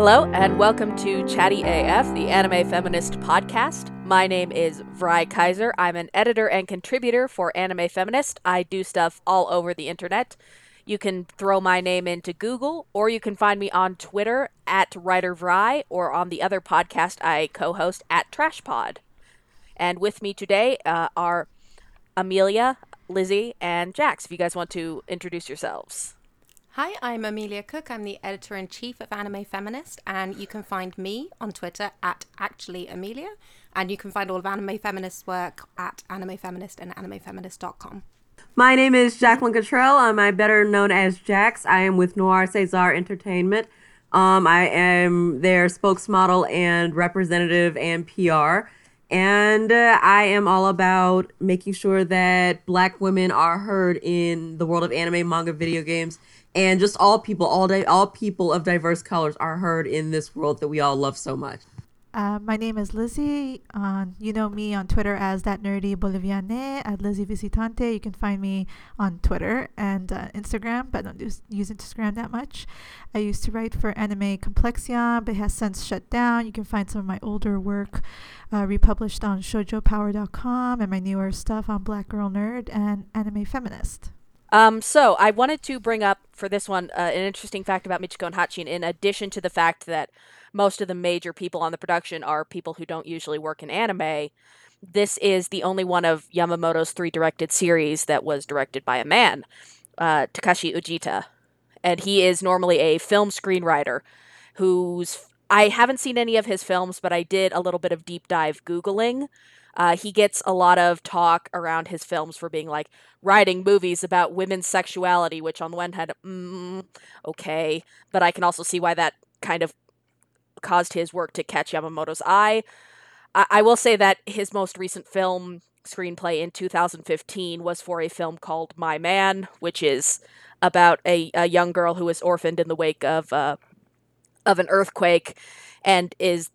Hello, and welcome to Chatty AF, the anime feminist podcast. My name is Vrai Kaiser. I'm an editor and contributor for Anime Feminist. I do stuff all over the internet. You can throw my name into Google, or you can find me on Twitter at WriterVrai, or on the other podcast I co host at TrashPod. And with me today uh, are Amelia, Lizzie, and Jax. If you guys want to introduce yourselves. Hi, I'm Amelia Cook. I'm the editor in chief of Anime Feminist, and you can find me on Twitter at actuallyamelia, and you can find all of Anime Feminist's work at Anime Feminist and animefeminist.com. My name is Jacqueline Cottrell. I'm better known as Jax. I am with Noir Caesar Entertainment. Um, I am their spokesmodel and representative and PR. And uh, I am all about making sure that black women are heard in the world of anime, manga, video games, and just all people, all day, all people of diverse colors are heard in this world that we all love so much. Uh, my name is Lizzie. You know me on Twitter as that nerdy Boliviane at Lizzie Visitante. You can find me on Twitter and uh, Instagram, but I don't use, use Instagram that much. I used to write for Anime Complexion, but has since shut down. You can find some of my older work uh, republished on ShojoPower.com and my newer stuff on Black Girl Nerd and Anime Feminist. Um, so I wanted to bring up for this one uh, an interesting fact about Michiko and Hatchin, in addition to the fact that most of the major people on the production are people who don't usually work in anime. This is the only one of Yamamoto's three directed series that was directed by a man, uh, Takashi Ujita. And he is normally a film screenwriter who's. I haven't seen any of his films, but I did a little bit of deep dive Googling. Uh, he gets a lot of talk around his films for being like writing movies about women's sexuality, which on the one hand, mm, okay, but I can also see why that kind of caused his work to catch Yamamoto's eye. I, I will say that his most recent film screenplay in 2015 was for a film called My Man, which is about a, a young girl who is orphaned in the wake of uh, of an earthquake and is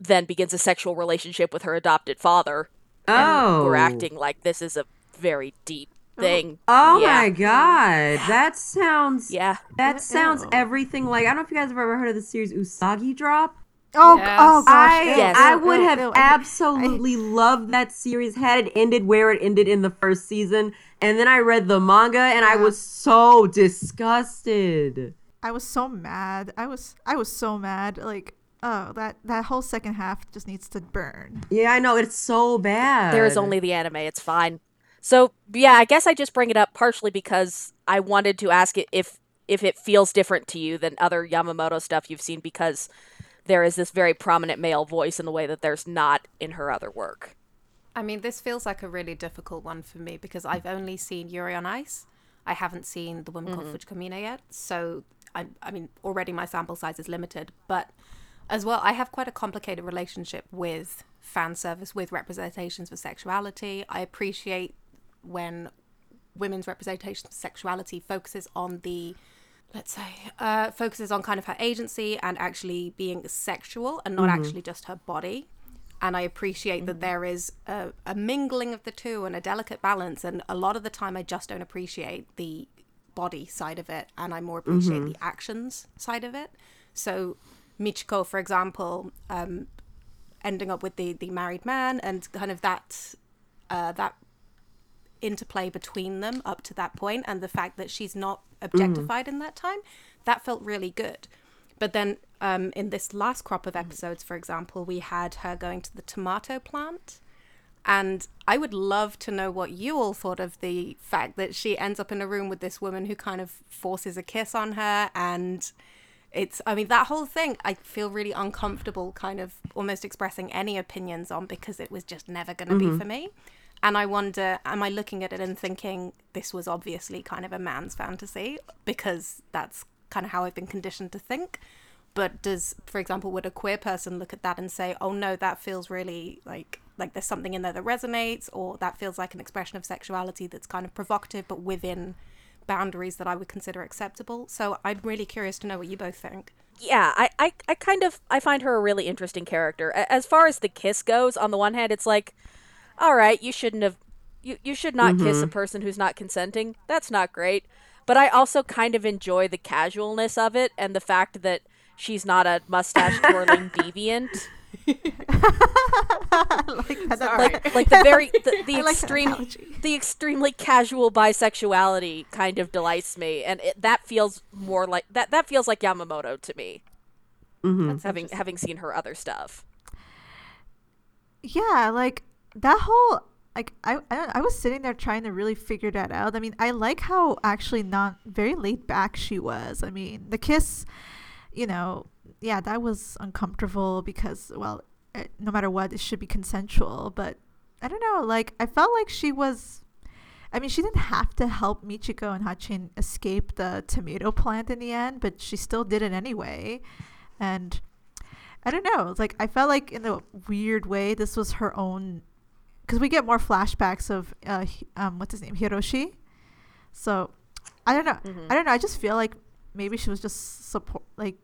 then begins a sexual relationship with her adopted father. Oh, we're acting like this is a very deep oh. thing. Oh Yeah. my god, that sounds Yeah. that sounds everything like I don't know if you guys have ever heard of the series Usagi Drop. Oh, Yes. oh gosh. I Yes. I would oh, have. Oh, I- absolutely loved that series had it ended where it ended in the first season, and then I read the manga and I was so disgusted. I was so mad. I was I was so mad. Like, oh, that that whole second half just needs to burn. Yeah, I know it's so bad. There is only the anime. It's fine. So yeah, I guess I just bring it up partially because I wanted to ask it if if it feels different to you than other Yamamoto stuff you've seen because there is this very prominent male voice in the way that there's not in her other work. I mean, this feels like a really difficult one for me because I've only seen Yuri on Ice. I haven't seen The Woman Called mm-hmm. Fujiko Mine yet. So, I, I mean, already my sample size is limited. But as well, I have quite a complicated relationship with fan service, with representations for sexuality. I appreciate when women's representation of sexuality focuses on the let's say uh, focuses on kind of her agency and actually being sexual and not mm-hmm. actually just her body. And i appreciate that mm-hmm. there is a, a mingling of the two and a delicate balance. And a lot of the time i just don't appreciate the body side of it. And i more appreciate mm-hmm. the actions side of it. So michiko for example um, ending up with the the married man and kind of that uh, that interplay between them up to that point and the fact that she's not objectified in that time that felt really good. But then um, in this last crop of episodes for example we had her going to the tomato plant. And i would love to know what you all thought of the fact that she ends up in a room with this woman who kind of forces a kiss on her and it's i mean that whole thing i feel really uncomfortable kind of almost expressing any opinions on because it was just never going to be mm-hmm. for me. And i wonder am i looking at it and thinking this was obviously kind of a man's fantasy because that's kind of how i've been conditioned to think? But does for example would a queer person look at that and say oh no that feels really like like there's something in there that resonates or that feels like an expression of sexuality that's kind of provocative but within boundaries that i would consider acceptable so i'm really curious to know what you both think yeah, I, I, I kind of I find her a really interesting character. As far as the kiss goes, on the one hand, it's like, all right, you shouldn't have, you, you should not kiss a mm-hmm. person who's not consenting. That's not great. But I also kind of enjoy the casualness of it and the fact that she's not a mustache twirling deviant. I like that. Sorry. Like like the very the, the I like extreme the extremely casual bisexuality kind of delights me, and it, that feels more like that. That feels like Yamamoto to me, hmm That's having having seen her other stuff. yeah like that whole like I, I i was sitting there trying to really figure that out i mean i like how actually not very laid back she was i mean the kiss you know yeah that was uncomfortable because well eh, no matter what it should be consensual but i don't know like i felt like she was I mean, she didn't have to help Michiko and Hatchin escape the tomato plant in the end, but she still did it anyway. And I don't know. Like I felt like in a weird way, this was her own, because we get more flashbacks of uh, um, what's his name, Hiroshi. So I don't know. Mhm. I don't know. I just feel like maybe she was just support, like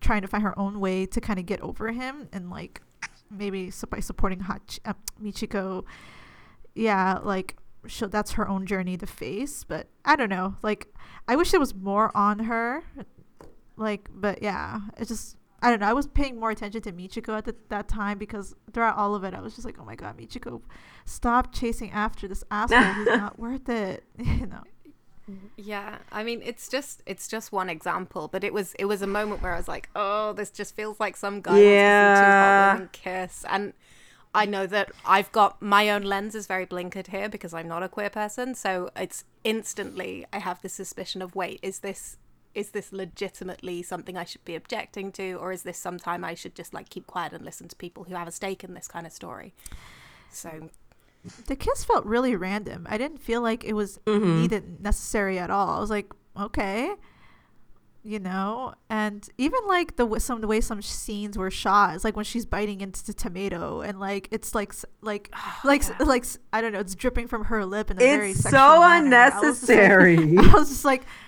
trying to find her own way to kind of get over him, and like maybe by supporting Hach- uh, Michiko, yeah, like so that's her own journey to face. But I don't know. Like I wish there was more on her. Like, but yeah, it's just I don't know. I was paying more attention to Michiko at the, that time because throughout all of it, I was just like, oh my god, Michiko, stop chasing after this asshole who's not worth it. You know. Yeah, I mean it's just it's just one example, but it was it was a moment where I was like, oh, this just feels like some guy wants to see two Yeah. hot kiss, and I know that I've got my own lens is very blinkered here because I'm not a queer person, so it's instantly I have the suspicion of wait, is this is this legitimately something I should be objecting to, or is this sometime I should just like keep quiet and listen to people who have a stake in this kind of story? So The kiss felt really random. I didn't feel like it was Mhm. needed necessary at all. I was like, okay, you know, and even like the some the way some scenes were shot. It's like when she's biting into the tomato, and like it's like like like yeah. like I don't know, it's dripping from her lip in a very It's sexual so manner. I was like- unnecessary. I was just like,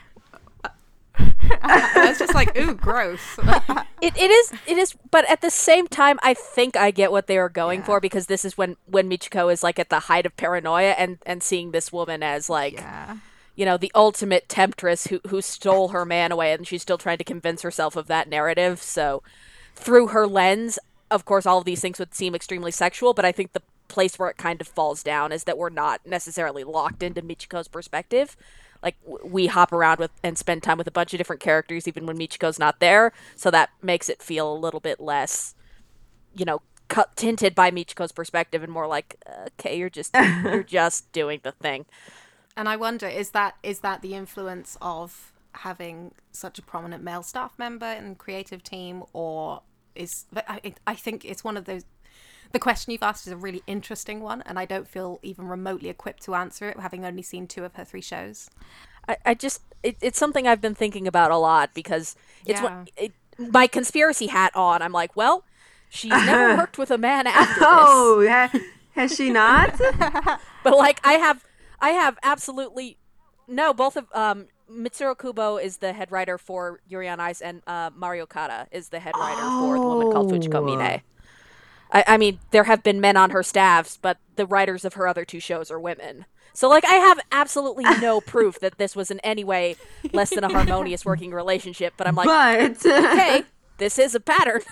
I was just like, ooh, gross. It, it is it is but at the same time I think I get what they were going Yeah. for because this is when when Michiko is like at the height of paranoia and and seeing this woman as like yeah, you know the ultimate temptress who who stole her man away and she's still trying to convince herself of that narrative so through her lens of course all of these things would seem extremely sexual but I think the place where it kind of falls down is that we're not necessarily locked into Michiko's perspective like we hop around with and spend time with a bunch of different characters even when Michiko's not there so that makes it feel a little bit less you know cut tinted by Michiko's perspective and more like okay you're just you're just doing the thing And I wonder, is that is that the influence of having such a prominent male staff member and creative team, or is I, I think it's one of those. The question you've asked is a really interesting one, and I don't feel even remotely equipped to answer it, having only seen two of her three shows. I, I just it, it's something I've been thinking about a lot because it's Yeah. what it, my conspiracy hat on. I'm like, well, she's never worked with a man after this, oh, ha- has she not? but like I have, I have absolutely no. Both of um, Mitsuru Kubo is the head writer for Yuri on Ice, and uh, Mari Okada is the head writer for the woman called Fujiko Oh. Mine. I, I mean, there have been men on her staffs, but the writers of her other two shows are women. So, like, I have absolutely no proof that this was in any way less than a harmonious working relationship. But I'm like, but okay, this is a pattern.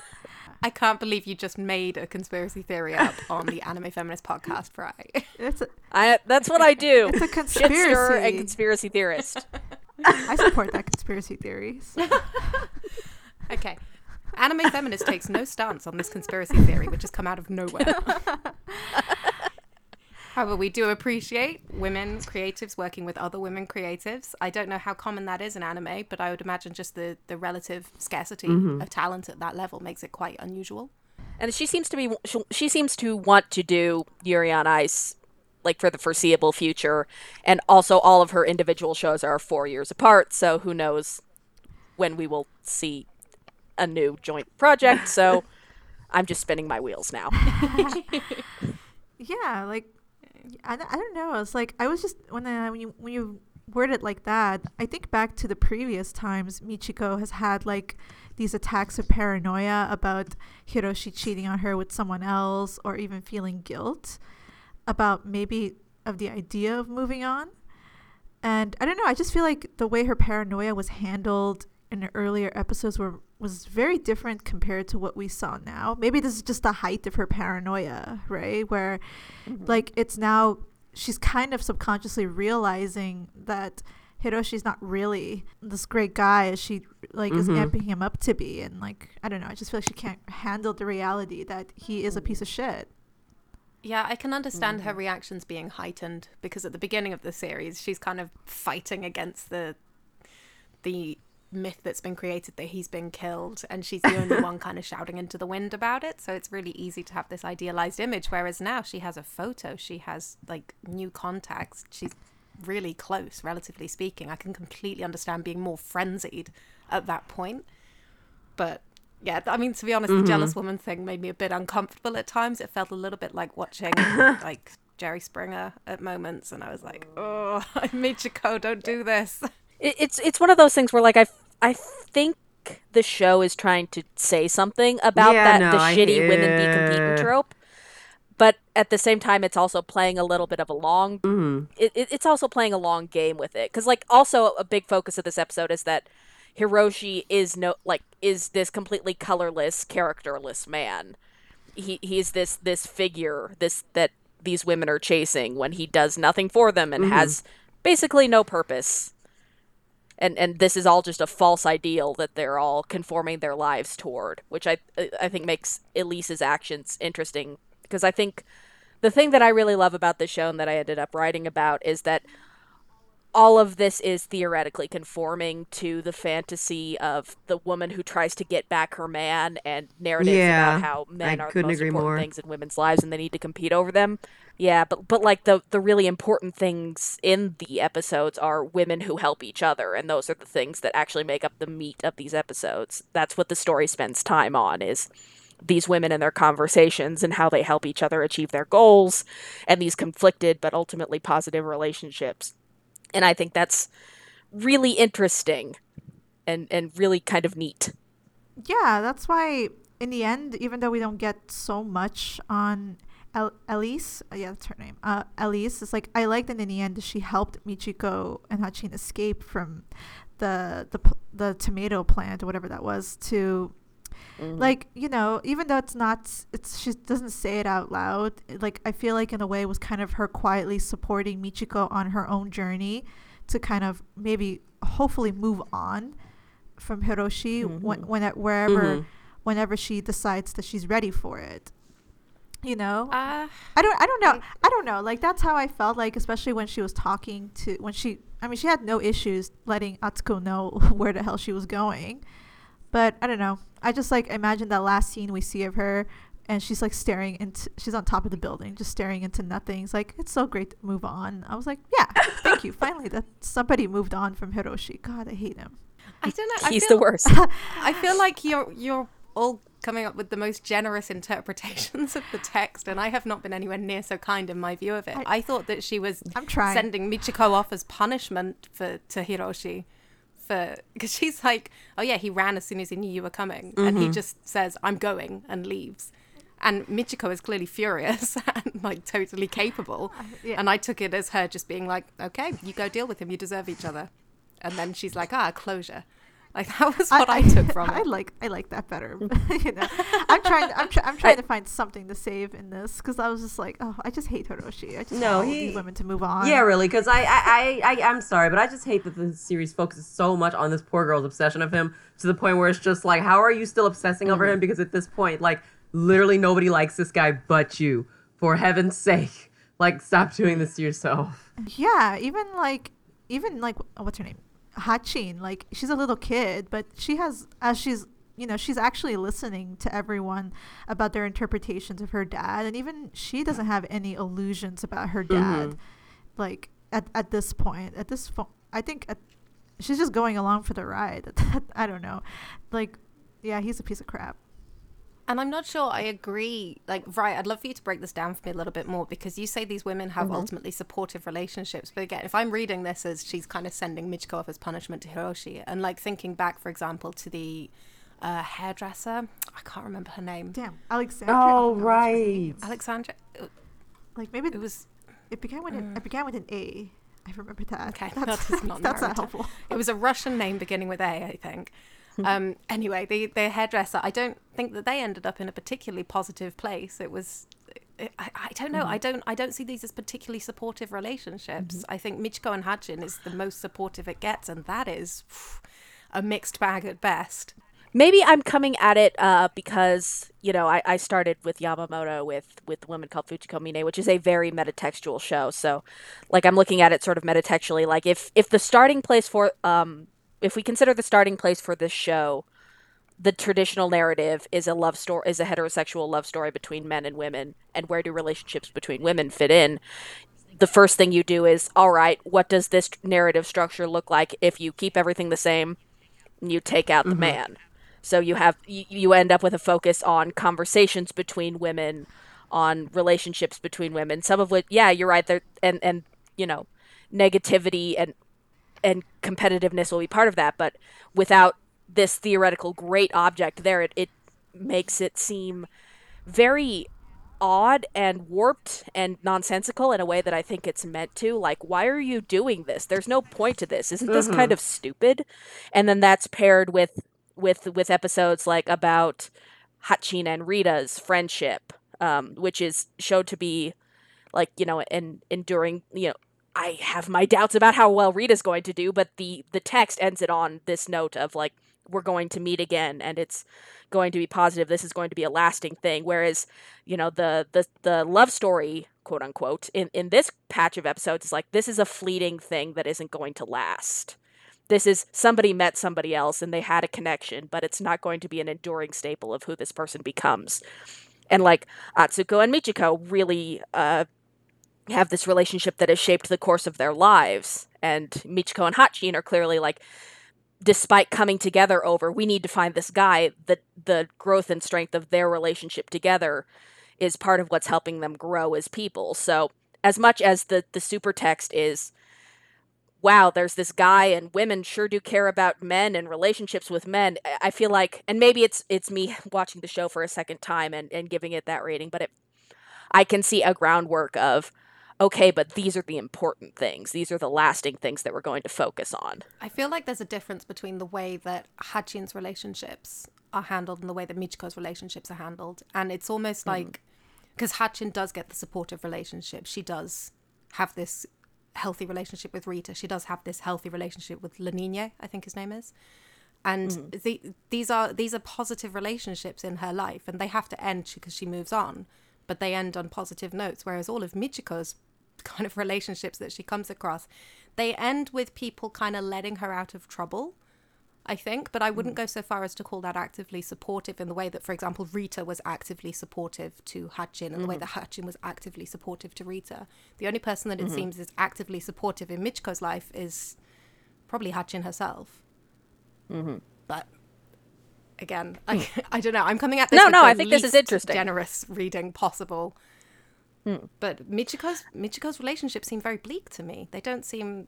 I can't believe you just made a conspiracy theory up on the Anime Feminist podcast, right? it's a, I that's what I do. it's a Shit stirrer conspiracy. and conspiracy theorist. I support that conspiracy theories. okay. Anime Feminist takes no stance on this conspiracy theory, which has come out of nowhere. However, we do appreciate women creatives working with other women creatives. I don't know how common that is in anime, but I would imagine just the, the relative scarcity mm-hmm. of talent at that level makes it quite unusual. And she seems to be she, she seems to want to do Yuri on Ice like for the foreseeable future and also all of her individual shows are 4 years apart, so who knows when we will see a new joint project. So I'm just spinning my wheels now. yeah like I, I don't know it's like i was just when I, when you when you word it like that i think back to the previous times michiko has had like these attacks of paranoia about hiroshi cheating on her with someone else or even feeling guilt about maybe of the idea of moving on and i don't know i just feel like the way her paranoia was handled in the earlier episodes were was very different compared to what we saw now. Maybe this is just the height of her paranoia, right? Where like it's now she's kind of subconsciously realizing that Hiroshi's not really this great guy as she like is Mhm. amping him up to be and like I don't know, I just feel like she can't handle the reality that he is a piece of shit. Yeah, I can understand her reactions being heightened because at the beginning of the series, she's kind of fighting against the the myth that's been created that he's been killed, and she's the only one kind of shouting into the wind about it. So it's really easy to have this idealized image. Whereas now she has a photo, she has like new contacts, she's really close, relatively speaking. I can completely understand being more frenzied at that point, but yeah, I mean, to be honest, the mm-hmm. jealous woman thing made me a bit uncomfortable at times. It felt a little bit like watching like Jerry Springer at moments, and I was like, "Oh, Michiko, don't do this." It, it's it's one of those things where like I I think the show is trying to say something about Yeah, that no, the I- shitty women be competing trope, but at the same time, it's also playing a little bit of a long. Mhm. It, it, it's also playing a long game with it because like also a big focus of this episode is that Hiroshi is no like is this completely colorless, characterless man. He he's this this figure this that these women are chasing when he does nothing for them and has basically no purpose and and this is all just a false ideal that they're all conforming their lives toward, which I I think makes Elise's actions interesting. Because I think the thing that I really love about the show and that I ended up writing about is that all of this is theoretically conforming to the fantasy of the woman who tries to get back her man and narratives Yeah, about how men I are the most important more. things in women's lives and they need to compete over them. Yeah, but but like the the really important things in the episodes are women who help each other, and those are the things that actually make up the meat of these episodes. That's what the story spends time on is these women and their conversations and how they help each other achieve their goals and these conflicted but ultimately positive relationships. And I think that's really interesting and and really kind of neat. Yeah, that's why in the end, even though we don't get so much on El- Elise, uh, yeah, that's her name. Uh, Elise, is like I like that in the end she helped Michiko and Hatchin escape from the the the tomato plant or whatever that was to like you know even though it's not it's she doesn't say it out loud like i feel like in a way it was kind of her quietly supporting michiko on her own journey to kind of maybe hopefully move on from hiroshi when, when wherever Mhm. whenever she decides that she's ready for it you know Uh, I don't I don't know. I don't know. Like that's how I felt like especially when she was talking to when she I mean she had no issues letting Atsuko know where the hell she was going. But I don't know. I just like imagine that last scene we see of her and she's like staring into she's on top of the building just staring into nothing. It's like it's so great to move on. I was like, yeah, thank you. Finally that somebody moved on from Hiroshi. God, I hate him. I don't know. He's feel, the worst. I feel like you're you're all coming up with the most generous interpretations of the text, and I have not been anywhere near so kind in my view of it. I, I- thought that she was I'm trying. sending Michiko off as punishment for to Hiroshi, for because she's like, oh yeah, he ran as soon as he knew you were coming, and he just says, "I'm going," and leaves. And Michiko is clearly furious and like totally capable. yeah. And I took it as her just being like, okay, you go deal with him. You deserve each other. And then she's like, ah, closure. Like that was what I, took from I it. like I like that better. you know, I'm trying. I'm, try, I'm trying to find something to save in this because I was just like, oh, I just hate Hiroshi. I just No, want he- these women to move on. Yeah, really, because I, I, I, I, I'm sorry, but I just hate that the series focuses so much on this poor girl's obsession of him to the point where it's just like, how are you still obsessing over him? Mm-hmm. Because at this point, like, literally nobody likes this guy but you. For heaven's sake, like, stop doing this to yourself. Yeah, even like even like what's her name, Hatchin. Like she's a little kid, but she has as she's you know she's actually listening to everyone about their interpretations of her dad, and even she doesn't have any illusions about her dad. Mm-hmm. Like at at this point, at this point, I think at, she's just going along for the ride. I don't know, like yeah, he's a piece of crap. And I'm not sure I agree. Like, right, I'd love for you to break this down for me a little bit more because you say these women have ultimately supportive relationships. But again, if I'm reading this as she's kind of sending Michiko off as punishment to Hiroshi, and like thinking back, for example, to the uh, hairdresser, I can't remember her name. Damn, Alexandra. Oh, no, right. Alexandra. uh, Like maybe It was it began with an, it began with an A. I remember that. Okay, that's, that not that's not helpful. it was a Russian name beginning with A, I think. um, anyway, the the hairdresser, I don't think that they ended up in a particularly positive place. It was. I, I don't know. I don't. I don't see these as particularly supportive relationships. I think Michiko and Hatchin is the most supportive it gets, and that is phew, a mixed bag at best. maybe I'm coming at it uh, because you know I, I started with Yamamoto with with a woman called Fujiko Mine, which is a very metatextual show. So, like I'm looking at it sort of metatextually. Like if if the starting place for um if we consider the starting place for this show, the traditional narrative is a love story is a heterosexual love story between men and women, and where do relationships between women fit in? The first thing you do is all right. What does this narrative structure look like if you keep everything the same? and You take out the mm-hmm. man. So you have you, you end up with a focus on conversations between women, on relationships between women. Some of which, yeah, you're right. There and and you know, negativity and and competitiveness will be part of that. But without this theoretical great object there, it, it makes it seem very odd and warped and nonsensical in a way that I think it's meant to. Like, why are you doing this? There's no point to this. Isn't this kind of stupid? And then that's paired with with with episodes like about Hatchin and Rita's friendship, um, which is showed to be like you know an enduring you know I have my doubts about how well Rita's going to do, but the the text ends it on this note of like we're going to meet again and it's going to be positive. This is going to be a lasting thing. Whereas, you know, the the the love story, quote unquote, in in this patch of episodes is like this is a fleeting thing that isn't going to last. This is somebody met somebody else and they had a connection, but it's not going to be an enduring staple of who this person becomes. And like Atsuko and Michiko really uh, have this relationship that has shaped the course of their lives. And Michiko and Hatchin are clearly like, despite coming together over, we need to find this guy, the the growth and strength of their relationship together is part of what's helping them grow as people. So as much as the the super text is wow, there's this guy and women sure do care about men and relationships with men. I feel like and maybe it's it's me watching the show for a second time and, and giving it that rating, but it I can see a groundwork of okay, but these are the important things. These are the lasting things that we're going to focus on. I feel like there's a difference between the way that Hatchin's relationships are handled and the way that Michiko's relationships are handled. And it's almost hmm. like because Hatchin does get the supportive relationship, she does have this healthy relationship with Rita. She does have this healthy relationship with Lenine, I think his name is. And hmm. the, these are these are positive relationships in her life, and they have to end because she moves on. But they end on positive notes. Whereas all of Michiko's kind of relationships that she comes across, they end with people kind of letting her out of trouble. I think, but I wouldn't hmm. go so far as to call that actively supportive in the way that, for example, Rita was actively supportive to Hatchin and the way mm-hmm. that Hatchin was actively supportive to Rita. The only person that it mm-hmm. seems is actively supportive in Michiko's life is probably Hatchin herself. Mm-hmm. But again, I, hmm. I don't know. I'm coming at this. No, no, the I think this is interesting. Generous reading possible. But Michiko's Michiko's relationships seem very bleak to me. They don't seem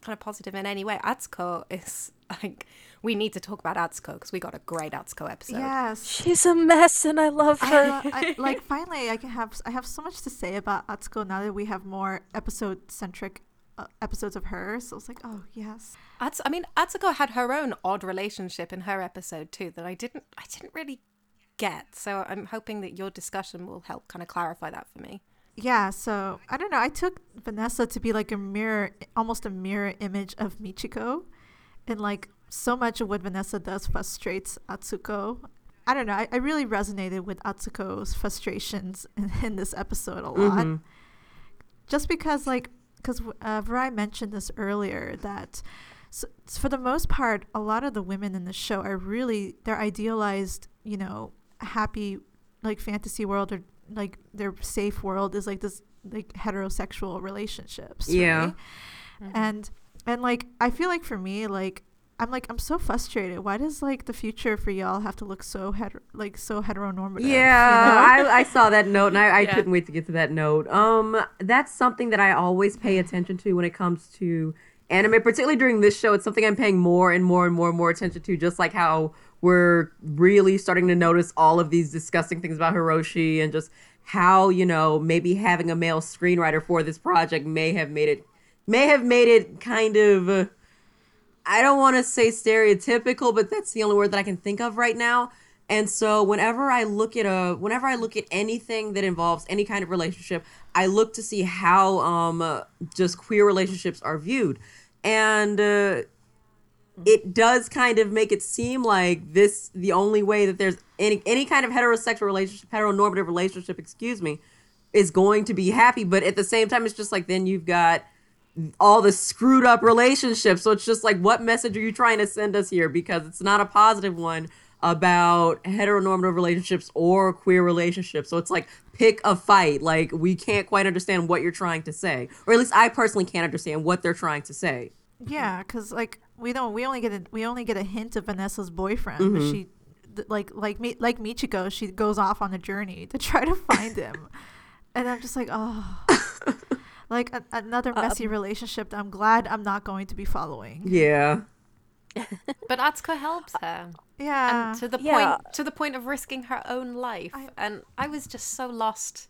kind of positive in any way. Atsuko is like we need to talk about Atsuko because we got a great Atsuko episode. Yes. She's a mess and I love her. lo- I, like finally, I can have I have so much to say about Atsuko now that we have more episode centric uh, episodes of her. So it's like, oh yes, Ats- I mean, Atsuko had her own odd relationship in her episode too that I didn't I didn't really get. So I'm hoping that your discussion will help kind of clarify that for me. Yeah. So I don't know. I took Vanessa to be like a mirror, almost a mirror image of Michiko, and like so much of what Vanessa does frustrates Atsuko. I don't know. I, I really resonated with Atsuko's frustrations in, in this episode a lot. Just because, like, because uh, Vrai mentioned this earlier that so, for the most part, a lot of the women in the show are really they're idealized, you know, happy like fantasy world or like their safe world is like this like heterosexual relationships. Yeah. right? And and like I feel like for me, like I'm like I'm so frustrated. Why does like the future for y'all have to look so heter- like so heteronormative? you Yeah, know? I, I saw that note and I, I Yeah. couldn't wait to get to that note. Um, that's something that I always pay attention to when it comes to anime, particularly during this show. It's something I'm paying more and more and more and more attention to, just like how we're really starting to notice all of these disgusting things about Hiroshi and just how, you know, maybe having a male screenwriter for this project may have made it may have made it kind of uh, I don't want to say stereotypical, but that's the only word that I can think of right now. And so whenever I look at a whenever I look at anything that involves any kind of relationship, I look to see how um uh, just queer relationships are viewed. And uh Mm-hmm. it does kind of make it seem like this the only way that there's any any kind of heterosexual relationship, heteronormative relationship, excuse me, is going to be happy. But at the same time, it's just like then you've got all the screwed up relationships. So it's just like, what message are you trying to send us here? Because it's not a positive one about heteronormative relationships or queer relationships. So it's like pick a fight. Like we can't quite understand what you're trying to say, or at least I personally can't understand what they're trying to say. Yeah, because like we don't, we only get a, we only get a hint of Vanessa's boyfriend, but mm-hmm. she, th- like like me like Michiko, she goes off on a journey to try to find him, and I'm just like, oh, like a, another uh, messy relationship that I'm glad I'm not going to be following. Yeah. But Atsuko helps uh, her. Yeah, and to the Yeah. point to the point of risking her own life and i was just so lost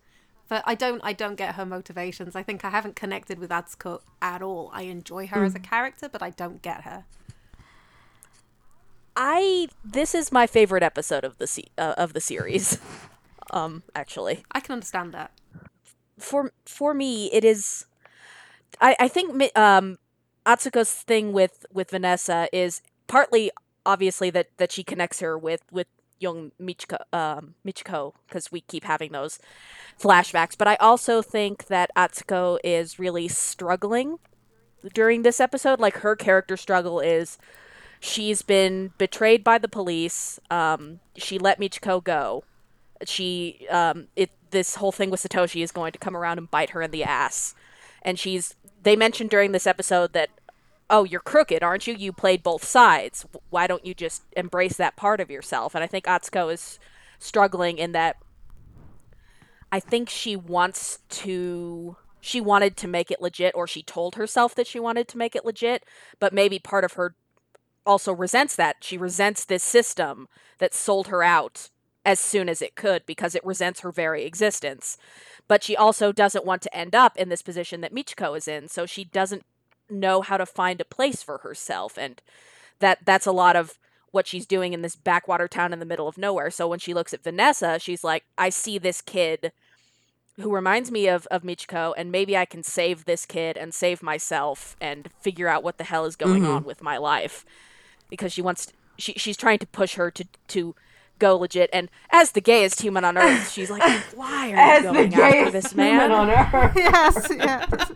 but i don't i don't get her motivations. I think i haven't connected with atsuko at all. I enjoy her as a character but i don't get her. I this is my favorite episode of the se- uh, of the series. um actually. i can understand that. For for me it is i i think um atsuko's thing with with vanessa is partly obviously that that she connects her with with young michiko um michiko because we keep having those flashbacks. But i also think that atsuko is really struggling during this episode. Like her character struggle is she's been betrayed by the police. Um she let michiko go. She um it this whole thing with Satoshi is going to come around and bite her in the ass. And she's they mentioned during this episode that oh, you're crooked, aren't you? You played both sides. Why don't you just embrace that part of yourself? And I think Atsuko is struggling in that I think she wants to she wanted to make it legit or she told herself that she wanted to make it legit, but maybe part of her also resents that. She resents this system that sold her out as soon as it could because it resents her very existence. But she also doesn't want to end up in this position that Michiko is in, so she doesn't know how to find a place for herself and that that's a lot of what she's doing in this backwater town in the middle of nowhere. So when she looks at Vanessa, she's like, I see this kid who reminds me of, of Michiko, and maybe I can save this kid and save myself and figure out what the hell is going mm-hmm. on with my life. Because she wants she she's trying to push her to to go legit and as the gayest human on earth, she's like, Why are you As the going after gayest this human man? on earth. yes, yes,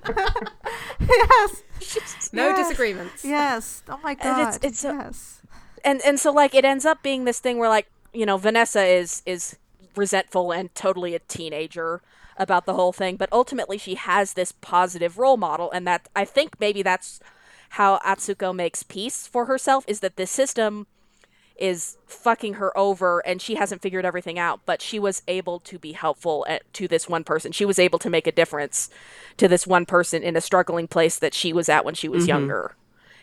yes, no Yes. disagreements yes. Oh my And god, it's- it's a- yes. and and so like it ends up being this thing where like you know Vanessa is is resentful and totally a teenager about the whole thing, but ultimately she has this positive role model, and that I think maybe that's how Atsuko makes peace for herself is that this system is fucking her over and she hasn't figured everything out but she was able to be helpful at, to this one person. She was able to make a difference to this one person in a struggling place that she was at when she was mm-hmm. younger.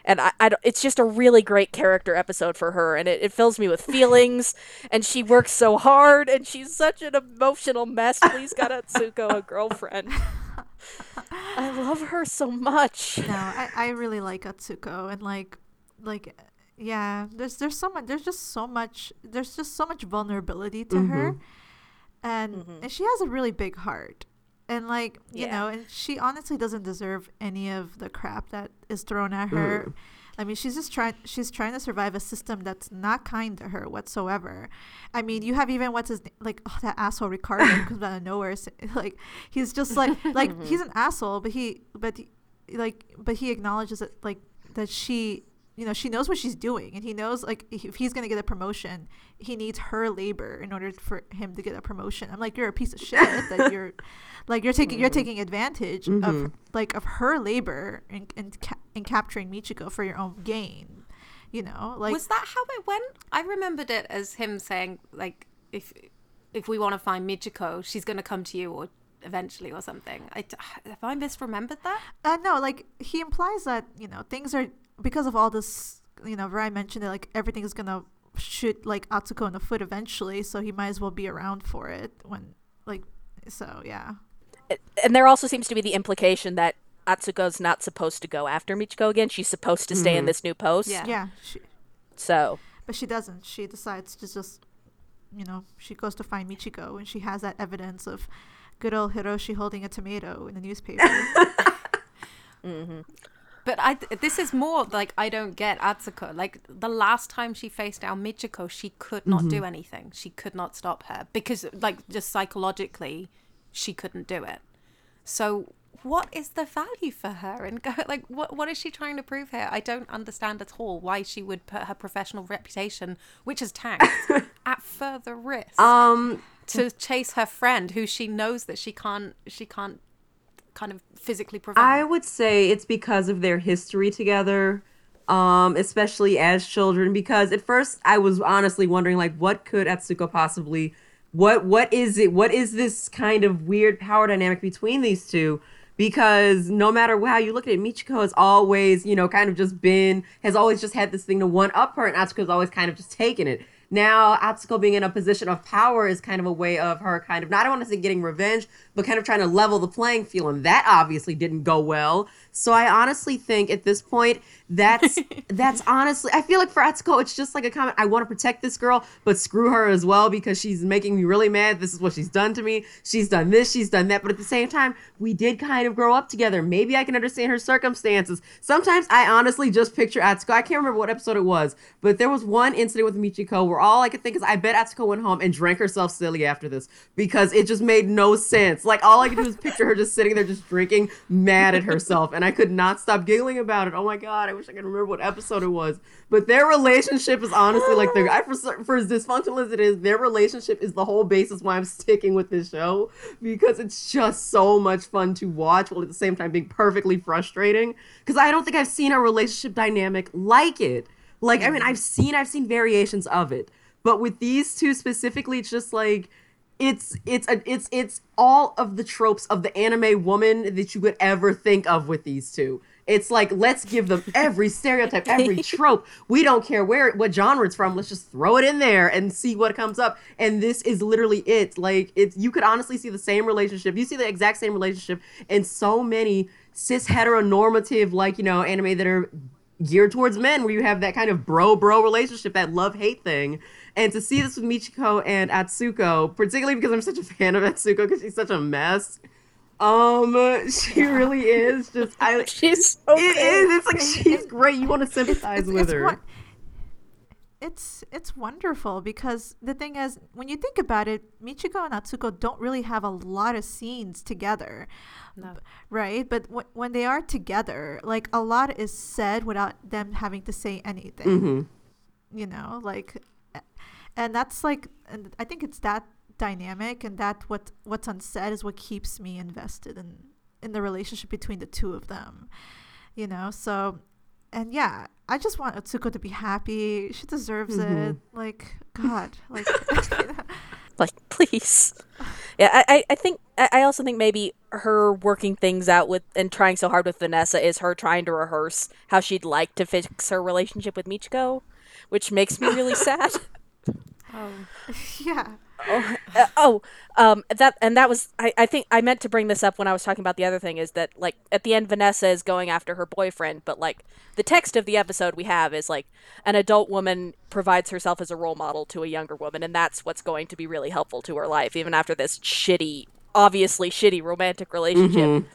And I, I it's just a really great character episode for her and it, it fills me with feelings and she works so hard and she's such an emotional mess. Please got atsuko a girlfriend. I love her so much. No, I, I really like Atsuko and like like yeah, there's there's so much there's just so much there's just so much vulnerability to her. Mm-hmm. And mm-hmm. and she has a really big heart. And like, you know, and she honestly doesn't deserve any of the crap that is thrown at her. Mm. I mean, she's just trying she's trying to survive a system that's not kind to her whatsoever. I mean, you have even what's his name, like oh, that asshole Ricardo comes out of nowhere like he's just like like mm-hmm. he's an asshole, but he but he, like but he acknowledges that like that she you know she knows what she's doing and he knows like if he's gonna get a promotion he needs her labor in order for him to get a promotion. I'm like you're a piece of shit that you're like you're taking you're taking advantage of like of her labor and in, ca- in capturing michiko for your own gain you know like was that how it went? I remembered it as him saying like if if we want to find michiko she's going to come to you or eventually or something. I, have i misremembered that? Uh, no, like he implies that you know things are because of all this. You know, Rai mentioned that like everything is gonna shoot like Atsuko in the foot eventually, so he might as well be around for it when like. So yeah, and there also seems to be the implication that Atsuko's not supposed to go after Michiko again. She's supposed to stay in mm-hmm. this new post. Yeah. Yeah, she, So but she doesn't. She decides to just, you know, she goes to find Michiko, and she has that evidence of good old Hiroshi holding a tomato in the newspaper. Mm-hmm. But I, this is more like I don't get Atsuko. Like the last time she faced down Michiko, she could not do anything. She could not stop her because, like, just psychologically, she couldn't do it. So, what is the value for her? And go like, what what is she trying to prove here? I don't understand at all why she would put her professional reputation, which is tanked, at further risk Um, to chase her friend, who she knows that she can't she can't kind of physically prevent. I would say it's because of their history together, um, especially as children. Because at first I was honestly wondering, like, what could Atsuko possibly, what what is it? What is this kind of weird power dynamic between these two? Because no matter how you look at it, Michiko has always, you know, kind of just been, has always just had this thing to one up her, and Atsuko's always kind of just taken it. Now, Atsuko being in a position of power is kind of a way of her kind of, not I don't want to say getting revenge, but kind of trying to level the playing field. And that obviously didn't go well. So I honestly think at this point, that's that's honestly I feel like for Atsuko, it's just like a comment. I want to protect this girl, but screw her as well because she's making me really mad. This is what she's done to me. She's done this, she's done that. But at the same time, we did kind of grow up together. Maybe I can understand her circumstances. Sometimes I honestly just picture Atsuko. I can't remember what episode it was, but there was one incident with Michiko where all I could think is I bet Atsuko went home and drank herself silly after this because it just made no sense. Like all I could do was picture her just sitting there just drinking, mad at herself, and I could not stop giggling about it. Oh my god, I wish I could remember what episode it was. But their relationship is honestly like the I, for, for as dysfunctional as it is, their relationship is the whole basis why I'm sticking with this show because it's just so much fun to watch while at the same time being perfectly frustrating. Because I don't think I've seen a relationship dynamic like it. Like I mean, mm-hmm. I've seen I've seen variations of it, but with these two specifically, it's just like it's it's a, it's it's all of the tropes of the anime woman that you could ever think of with these two. It's like let's give them every stereotype, every trope. We don't care where what genre it's from. Let's just throw it in there and see what comes up. And this is literally it. Like it's you could honestly see the same relationship. You see the exact same relationship in so many cis heteronormative like you know anime that are geared towards men where you have that kind of bro bro relationship that love hate thing. And to see this with michiko and atsuko particularly because i'm such a fan of atsuko because she's such a mess um she really is just i she's it okay. is it's like she's great. You want to sympathize it's, with it's her. won- it's it's wonderful because the thing is when you think about it michiko and atsuko don't really have a lot of scenes together. No. right? But w- when they are together like a lot is said without them having to say anything. Hmm you know like and that's like and i think it's that dynamic and that what what's unsaid is what keeps me invested in in the relationship between the two of them. You know so and yeah i just want atsuko to be happy. She deserves Mhm. it like god like like please. Yeah i I- think i I also think maybe her working things out with and trying so hard with vanessa is her trying to rehearse how she'd like to fix her relationship with michiko which makes me really sad. Oh. yeah oh, uh, oh um that and that was I, I think i meant to bring this up when i was talking about the other thing is that like at the end vanessa is going after her boyfriend but like the text of the episode we have is like an adult woman provides herself as a role model to a younger woman and that's what's going to be really helpful to her life even after this shitty obviously shitty romantic relationship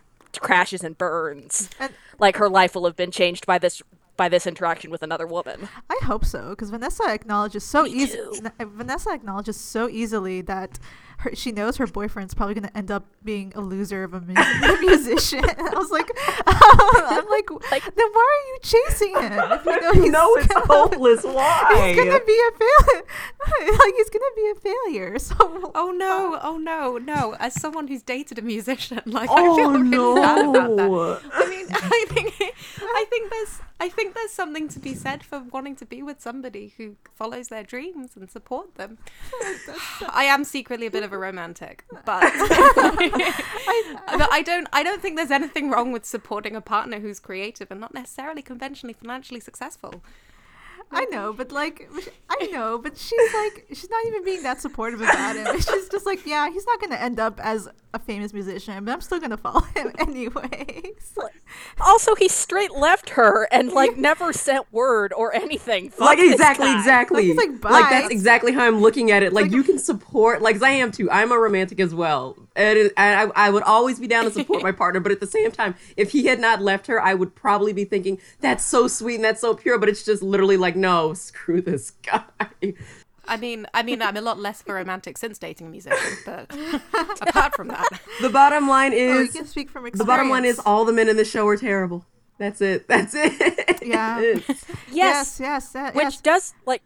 crashes and burns. And- like her life will have been changed by this by this interaction with another woman I hope so because Vanessa acknowledges so too. Vanessa acknowledges so easily that her, she knows her boyfriend's probably going to end up being a loser of a, mu- a musician. I was like, I'm like, Like- then why are you chasing him? If you know you he's know it's gonna- hopeless why He's gonna be a failure. like he's gonna be a failure. So Oh no! Oh no! No! As someone who's dated a musician, like I oh feel really bad about that. no I mean, I think, I think there's, I think there's something to be said for wanting to be with somebody who follows their dreams and support them. I am secretly a bit of a romantic, but, but I don't, I don't think there's anything wrong with supporting a partner who's creative and not necessarily conventionally financially successful. I know, but like, I know, but she's like, she's not even being that supportive about him. She's just like, yeah, he's not gonna end up as a famous musician, but I'm still gonna follow him anyway. So- Also, he straight left her and like never sent word or anything. Fuck like exactly, exactly. Like, he's like, bye. that's exactly how I'm looking at it. Like, you can support, like I am too. I'm a romantic as well, and, it, and I, I would always be down to support my partner. But at the same time, if he had not left her, I would probably be thinking that's so sweet and that's so pure. But it's just literally like, no, screw this guy. I mean, I mean, I'm a lot less of a romantic since dating a musician, but apart from that, The bottom line Oh, you is, can speak from experience. the bottom line is, all the men in the show are terrible. That's it. That's it. Yeah. Yes, yes, yes, yes. which yes. does like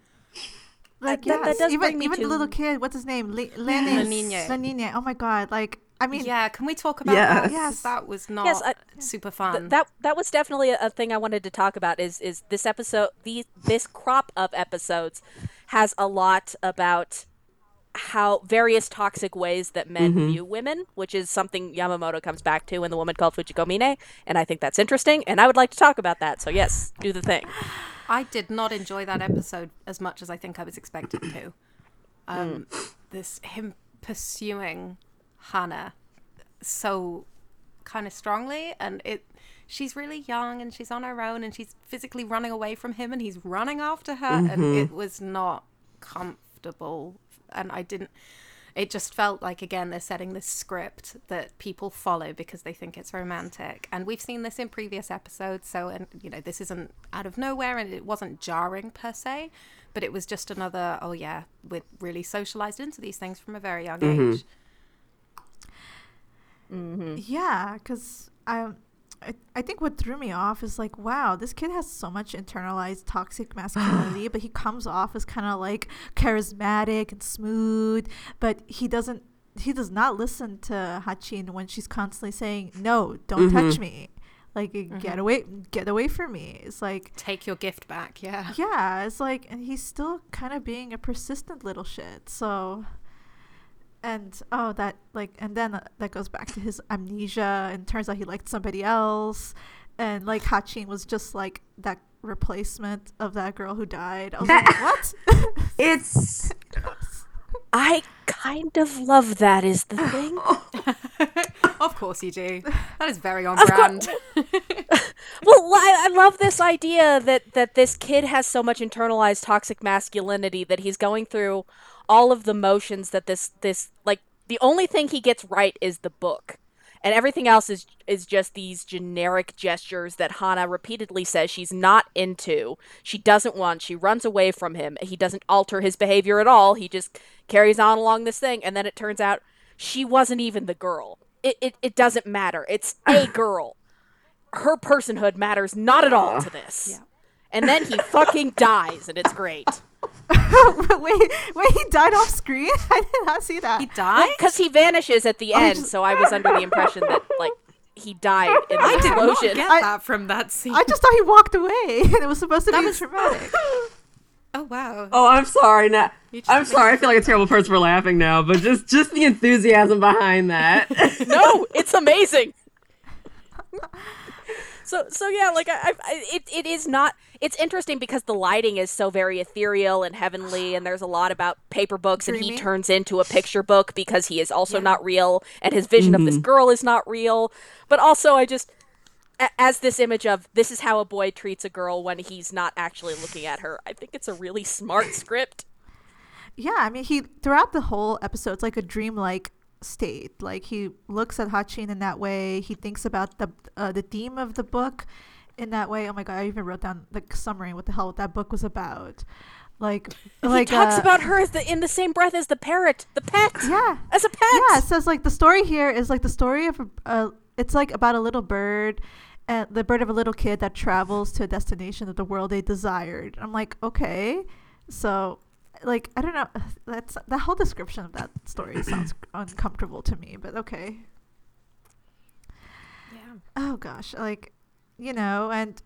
like that- that yes. does even bring me even the to- little kid. What's his name? Le- La Lenny. Niña. La Niña. Oh my god! Like, I mean, yeah. Can we talk about Yes. that? 'Cause Yes. that was not Yes, I- super th- fun. that that was definitely a, a thing I wanted to talk about. Is is this episode? These this crop of episodes has a lot about how various toxic ways that men mm-hmm. view women, which is something Yamamoto comes back to in the woman called Fujiko Mine, and I think that's interesting, and I would like to talk about that. So yes, do the thing. I did not enjoy that episode as much as I think I was expected to. Um, This him pursuing Hana so kind of strongly, and it. She's really young and she's on her own, and she's physically running away from him, and he's running after her, and it was not comfortable. And I didn't. It just felt like again they're setting this script that people follow because they think it's romantic, and we've seen this in previous episodes. So, and you know, this isn't out of nowhere, and it wasn't jarring per se, but it was just another. Oh yeah, we're really socialized into these things from a very young mm-hmm. age. Mm-hmm. Yeah, because I, I, I think what threw me off is like, wow, this kid has so much internalized toxic masculinity, but he comes off as kind of like charismatic and smooth, but he doesn't. He does not listen to Hatchin when she's constantly saying, "No, don't mm-hmm. touch me." Like uh, mm-hmm. get away, get away from me. It's like, Take your gift back, yeah. yeah, it's like, and he's still kind of being a persistent little shit. So, and oh, that like, and then uh, that goes back to his amnesia, and turns out he liked somebody else, and like Hatchin was just like that replacement of that girl who died. I was like, what? It's I kind of love that. Is the thing. of course you do. That is very on cour- brand. Well, I, I love this idea that that this kid has so much internalized toxic masculinity that he's going through all of the motions that this this like the only thing he gets right is the book. And everything else is is just these generic gestures that Hana repeatedly says she's not into. She doesn't want. She runs away from him. He doesn't alter his behavior at all. He just carries on along this thing and then it turns out she wasn't even the girl. It it, it doesn't matter. It's a girl her personhood matters not at all to this. Yeah. And then he fucking dies, and it's great. wait, wait, he died off screen? I did not see that. He died? Because he vanishes at the I end, just- so I was under the impression that, like, he died in the I did not explosion. get I- that from that scene. I just thought he walked away, and it was supposed to That be was- traumatic. oh wow. oh, I'm sorry. Now I'm sorry. I feel like a terrible person for laughing now, but just just the enthusiasm behind that. no, it's amazing. So, so yeah, like I, I, I- it, it is not. It's interesting because the lighting is so very ethereal and heavenly, and there's a lot about paper books, and he turns into a picture book because he is also not real, and his vision of this mm-hmm. girl is not real. But also, I just, a- as this image of this is how a boy treats a girl when he's not actually looking at her. I think it's a really smart script. Yeah, I mean, he throughout the whole episode, it's like a dreamlike state. Like he looks at Hatchin in that way. He thinks about the uh, the theme of the book in that way. Oh my god, I even wrote down the summary what the hell that book was about. Like, like he talks uh, about her as the, in the same breath as the parrot, the pet, yeah, as a pet. yeah. It says like the story here is like the story of a. Uh, it's like about a little bird. And the bird of a little kid that travels to a destination of the world they desired. I'm like, okay, so like I don't know. That's the whole description of that story sounds uncomfortable to me, but okay. Yeah. Oh gosh, like you know, and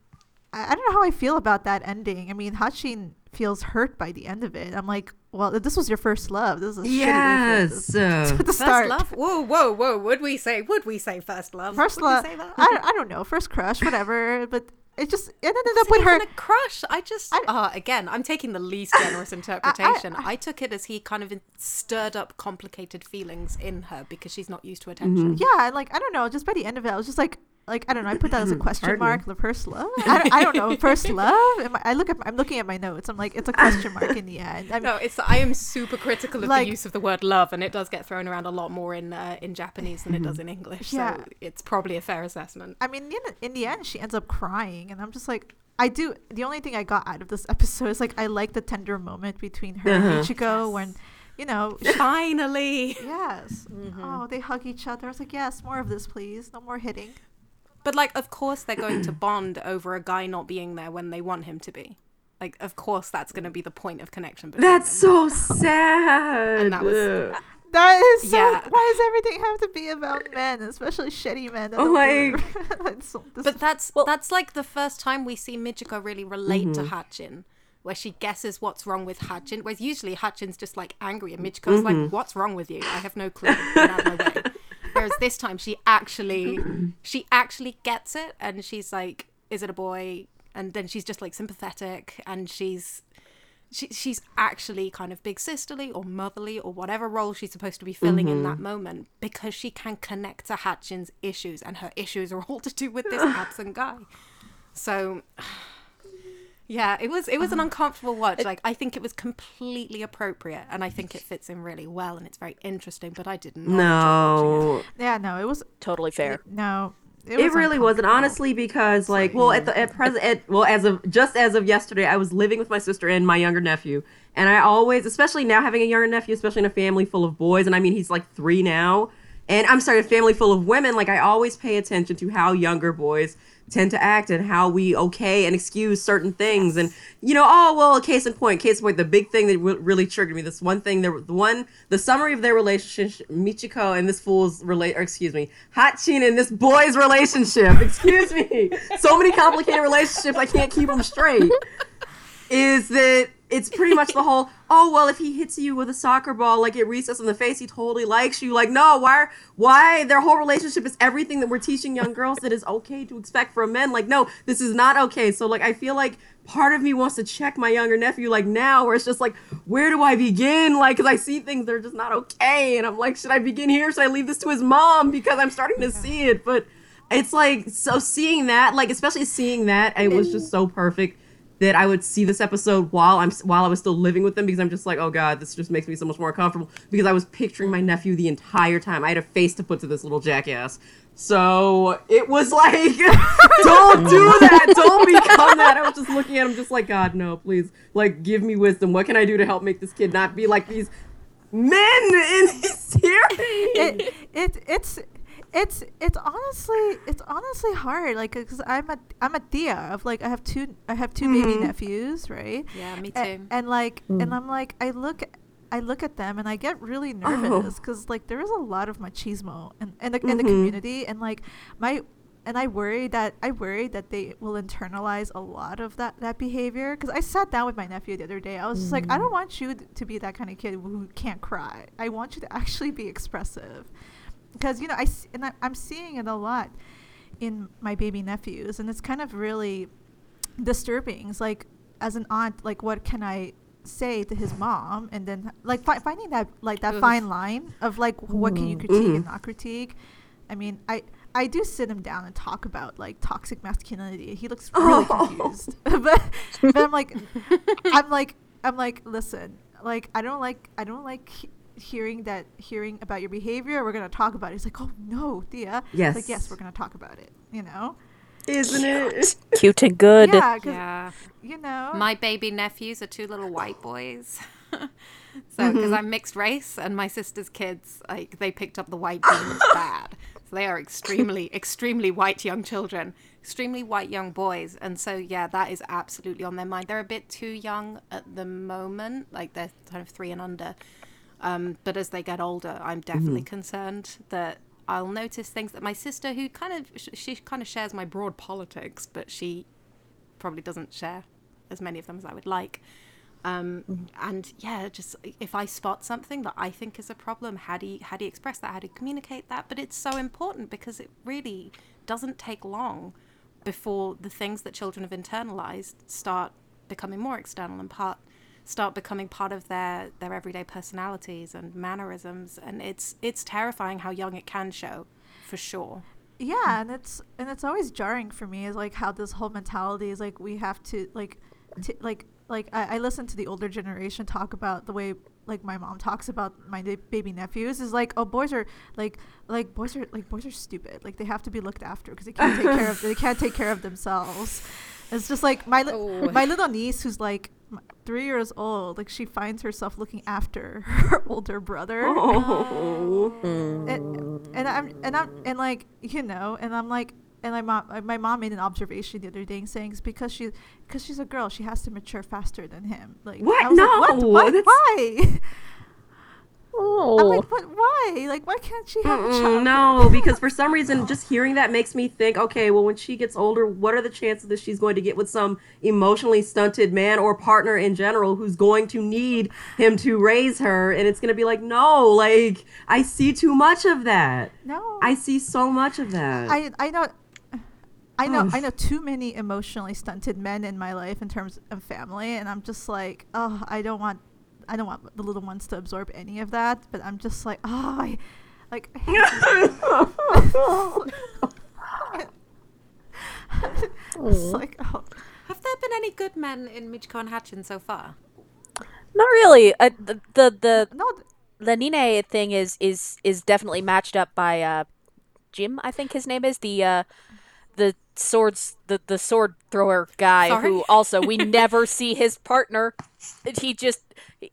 I, I don't know how I feel about that ending. I mean, Hatchin feels hurt by the end of it. I'm like, well, this was your first love. This is a shitty way yes. for uh, it to, to First start. love? Whoa, whoa, whoa. Would we say would we say first love? First Would love. say that? I, don't- I don't know. First crush, whatever. But it just it ended up with her. a crush. I just I- uh, again, I'm taking the least generous interpretation. I, took it as he kind of stirred up complicated feelings in her because she's not used to attention. Yeah, like I don't know. Just by the end of it, I was just like, like I don't know. I put that as a question mark. The first love. I don't, I don't know. First love. I, I look at. I'm looking at my notes. I'm like, it's a question mark in the end. I'm, No, it's I am super critical of Like- the use of the word love, and it does get thrown around a lot more in uh, in Japanese than it does in English. Yeah. So it's probably a fair assessment. I mean, in the, in the end, she ends up crying, and I'm just like, I do. The only thing I got out of this episode is like, I like the tender moment between her and Uh-huh. Ichigo when, you know, she- Finally, yes, oh, they hug each other. I was like, yes, more of this, please. No more hitting. But like, of course, they're going to bond over a guy not being there when they want him to be. Like, of course, that's going to be the point of connection. Between That's them. so sad. And that was- Ugh. That is so. Yeah. Why does everything have to be about men, especially shitty men? that Oh don't my- do- It's so- this But that's Well- that's like the first time we see Michiko really relate to Mm-hmm. Hatchin, where she guesses what's wrong with Hatchin. Whereas usually Hatchin's just like angry, and Michiko's Mm-hmm. like, "What's wrong with you? I have no clue. Whereas this time she actually she actually gets it, and she's like, "Is it a boy?" And then she's just like sympathetic, and she's she, she's actually kind of big sisterly or motherly or whatever role she's supposed to be filling in that mm-hmm. moment because she can connect to Hatchin's issues and her issues are all to do with this absent guy. So yeah, it was it was an uh-huh. uncomfortable watch. Like I think it was completely appropriate and I think it fits in really well and it's very interesting, but I didn't No, yeah, no, it was Totally fair. no. it really wasn't honestly because like well at the at mm. present at, well as of just as of yesterday i was living with my sister and my younger nephew and i always especially now having a younger nephew especially in a family full of boys and i mean he's like three now and i'm sorry a family full of women like i always pay attention to how younger boys tend to act and how we okay and excuse certain things and you know oh well case in point case in point the big thing that re- really triggered me this one thing there the one the summary of their relationship michiko and this fool's relate or excuse me hatchin and this boy's relationship excuse me so many complicated relationships i can't keep them straight is that it's pretty much the whole oh well if he hits you with a soccer ball like it recess in the face he totally likes you. Like no why why their whole relationship is everything that we're teaching young girls that is okay to expect from men. Like no this is not okay. So like i feel like part of me wants to check my younger nephew like now where it's just like where do i begin? Like because i see things that are just not okay and i'm like should i begin here? Should i leave this to his mom? Because i'm starting to see it. But it's like so seeing that like especially seeing that it was just so perfect that I would see this episode while I'm while I was still living with them because I'm just like, oh god, this just makes me so much more comfortable because I was picturing my nephew the entire time. I had a face to put to this little jackass. So it was like, don't do that, don't become that. I was just looking at him, just like, God, no, please, like, give me wisdom. What can I do to help make this kid not be like these men in this series? it, it it's it's it's honestly it's honestly hard like because i'm a i'm a tia of like i have two i have 2 baby Mhm. nephews right Yeah, me A- too. and like and i'm like i look i look at them and i get really nervous because like there is a lot of machismo in, in, the, in the Mhm. community and like my and i worry that i worry that they will internalize a lot of that that behavior because i sat down with my nephew the other day i was just like i don't want you to be that kind of kid who can't cry i want you to actually be expressive because you know I s- and I, I'm seeing it a lot in my baby nephews, and it's kind of really disturbing. It's like as an aunt, like what can I say to his mom, and then like fi- finding that like that Ugh. fine line of like what can you critique and Mhm. not critique. I mean, I I do sit him down and talk about like toxic masculinity. He looks really Oh. confused, but but I'm like I'm like I'm like listen, like I don't like I don't like he- hearing that hearing about your behavior. We're gonna talk about it. He's like, oh no, Thea. Yes. Like yes, we're gonna talk about it. You know. Isn't it? Cute and good. Yeah, 'cause, Yeah. you know. My baby nephews are two little white boys. so, because mm-hmm. I'm mixed race, and my sister's kids, like, they picked up the white genes bad. So they are extremely, extremely white young children, extremely white young boys. And so, yeah, that is absolutely on their mind. They're a bit too young at the moment, like, they're kind of three and under. Um, but as they get older, I'm definitely concerned that I'll notice things that my sister, who kind of, she kind of shares my broad politics, but she probably doesn't share as many of them as I would like. Um, and yeah, just if I spot something that I think is a problem, how do you, how do you express that? How do you communicate that? But it's so important because it really doesn't take long before the things that children have internalized start becoming more external and part start becoming part of their their everyday personalities and mannerisms and it's it's terrifying how young it can show for sure. Yeah and it's and it's always jarring for me is like how this whole mentality is like we have to like to, like like I, I listen to the older generation talk about the way like my mom talks about my da- baby nephews is like oh boys are like like boys are like boys are stupid. Like they have to be looked after because they can't take care of they can't take care of themselves. It's just like my li- Oh. my little niece who's like m- three years old like she finds herself looking after her older brother oh. oh. and, and I'm and I'm and like you know, and I'm like, and my mom, my mom made an observation the other day saying it's because she, because she's a girl, she has to mature faster than him. Like What? I was like, what? No, What? that's- Why? Oh. I'm like, oh. what? Why? Like, why can't she have a Mm-mm, child? no, because for some reason, just hearing that makes me think, okay, well, when she gets older, what are the chances that she's going to get with some emotionally stunted man or partner in general who's going to need him to raise her? And it's going to be like, no, like, I see too much of that. No. I see so much of that. I I know. I know. I know too many emotionally stunted men in my life in terms of family and I'm just like, oh, I don't want I don't want the little ones to absorb any of that, but I'm just like, oh, I like it's like, oh, have there been any good men in Michiko and Hatchin so far Not really. Uh, the the the no, the Nine thing is is is definitely matched up by uh, Jim. I think his name is the uh, the swords the the sword thrower guy Sorry? who also we never see his partner. He just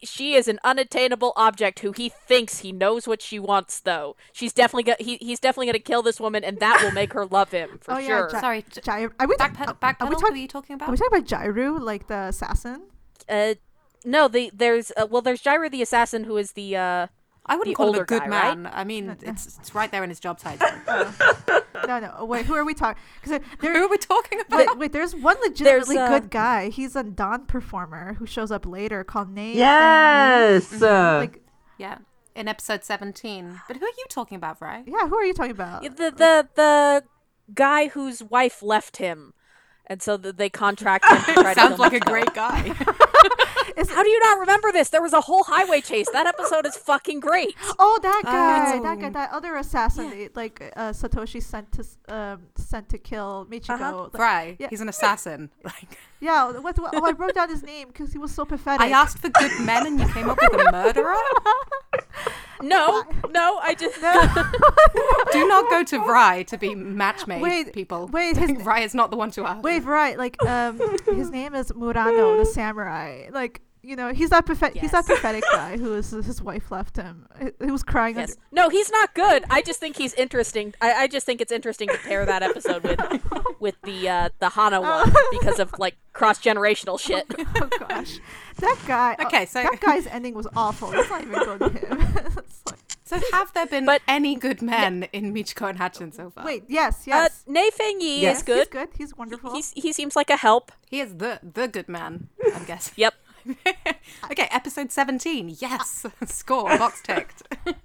she is an unattainable object who he thinks he knows what she wants though. She's definitely got he, he's definitely gonna kill this woman and that will make her love him for Oh, yeah, sure. Ja- sorry j- Gyro. Are we, back ta- back are we who are you talking are about we talking about Jairu, like the assassin? uh, no, the there's uh, well there's Jaira the assassin who is the uh I wouldn't call him a good guy, right? man I mean it's it's right there in his job title No, no. Wait, who are we talking? Because who are we talking about wait, wait. There's one legitimately uh, good guy. He's a Don performer who shows up later called Nate. yes. uh, Like, yeah in episode 17 but who are you talking about right yeah. Who are you talking about? the the the guy whose wife left him, and so th- they contract him to try sounds kill like a great guy How do you not remember this? There was a whole highway chase. That episode is fucking great. Oh, that guy. That guy. Oh. That other assassin. that, Like uh, Satoshi sent to um, sent to kill Michiko. Uh-huh. Like, Vrai Yeah. he's an assassin like Yeah. What, what, oh, I wrote down his name because he was so pathetic. I asked for good men and you came up with a murderer No, no, I just do not go to Vrai to be matchmade Wait, people wait, his- Vrai is not the one to ask Wait, right? Like, um, his name is Murano, the samurai. Like, you know, he's that pathetic. He's that pathetic guy who is his wife left him. He- He was crying. yes. Under, No, he's not good. I just think he's interesting. I, I just think it's interesting to pair that episode with with the uh, the Hana one because of like cross generational shit. oh gosh, that guy. oh, Okay, so- that guy's ending was awful. Let's not even go to him. Like- so have there been But- any good men in Michiko and Hatchin so far wait, yes, Uh, yes. Nei Feng Yi Yes. is good. He's good. He's wonderful. He's he seems like a help. he is the the good man I'm guessing Yep. okay episode 17 yes score box ticked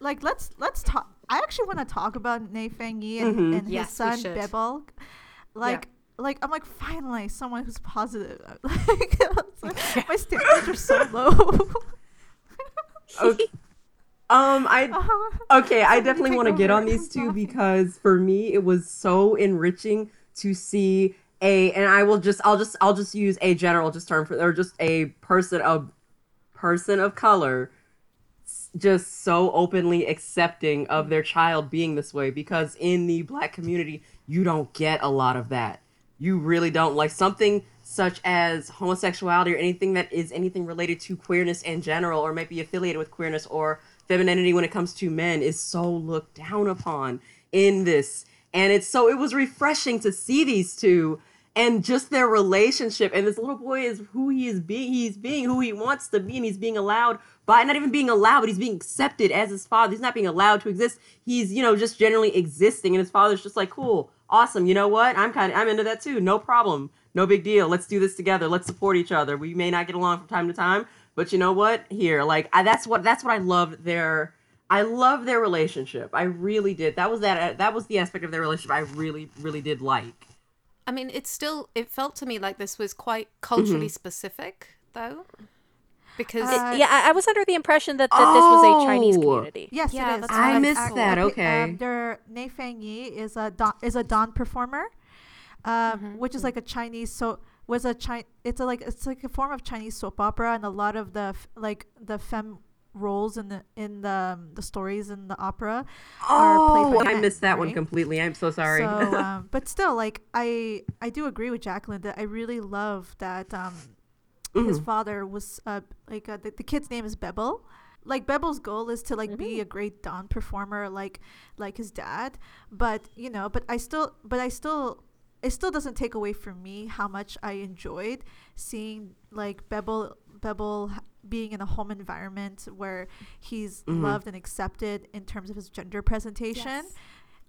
like let's let's talk. I actually want to talk about Nei Feng Yi and, and Yes, his son should. Bebel. Like. Like I'm like finally someone who's positive. Like, it's like, my standards are so low. okay. Um, I Uh-huh. okay. I definitely want to get on these two because for me it was so enriching to see a, and I will just, I'll just, I'll just use a general just term for, or just a person of person of color just so openly accepting of their child being this way because in the black community you don't get a lot of that. You really don't. Like something such as homosexuality or anything that is anything related to queerness in general or might be affiliated with queerness or femininity when it comes to men is so looked down upon in this. And it's so it was refreshing to see these two and just their relationship and this little boy is who he is being he's being who he wants to be and he's being allowed by not even being allowed but he's being accepted as his father he's not being allowed to exist he's you know just generally existing and his father's just like cool awesome you know what i'm kind of i'm into that too no problem no big deal let's do this together let's support each other we may not get along from time to time but you know what here like I, that's what that's what i loved their I love their relationship. I really did. That was that. That was the aspect of their relationship I really, really did like. I mean, it's still. It felt to me like this was quite culturally specific, though, because Uh, yeah, I, I was under the impression that, that this was a Chinese Oh. community. Yes, Yeah, it is. that's I what missed ac- that. okay, Okay. Um, their Nei Feng Yi is a don, is a dawn performer, um, which is like a Chinese so was a Chi- It's a like it's like a form of Chinese soap opera, and a lot of the f- like the femme roles in the in the um, the stories in the opera Oh, I men, missed that one completely. I'm so sorry. So, um, but still, like I, I do agree with Jacqueline that I really love that um, his Mhm. father was uh, like uh, the, the kid's name is Bebel. Like Bebel's goal is to like be a great Don performer, like like his dad. But you know, but I still, but I still, it still doesn't take away from me how much I enjoyed seeing like Bebel Bebel being in a home environment where he's Mhm. loved and accepted in terms of his gender presentation Yes.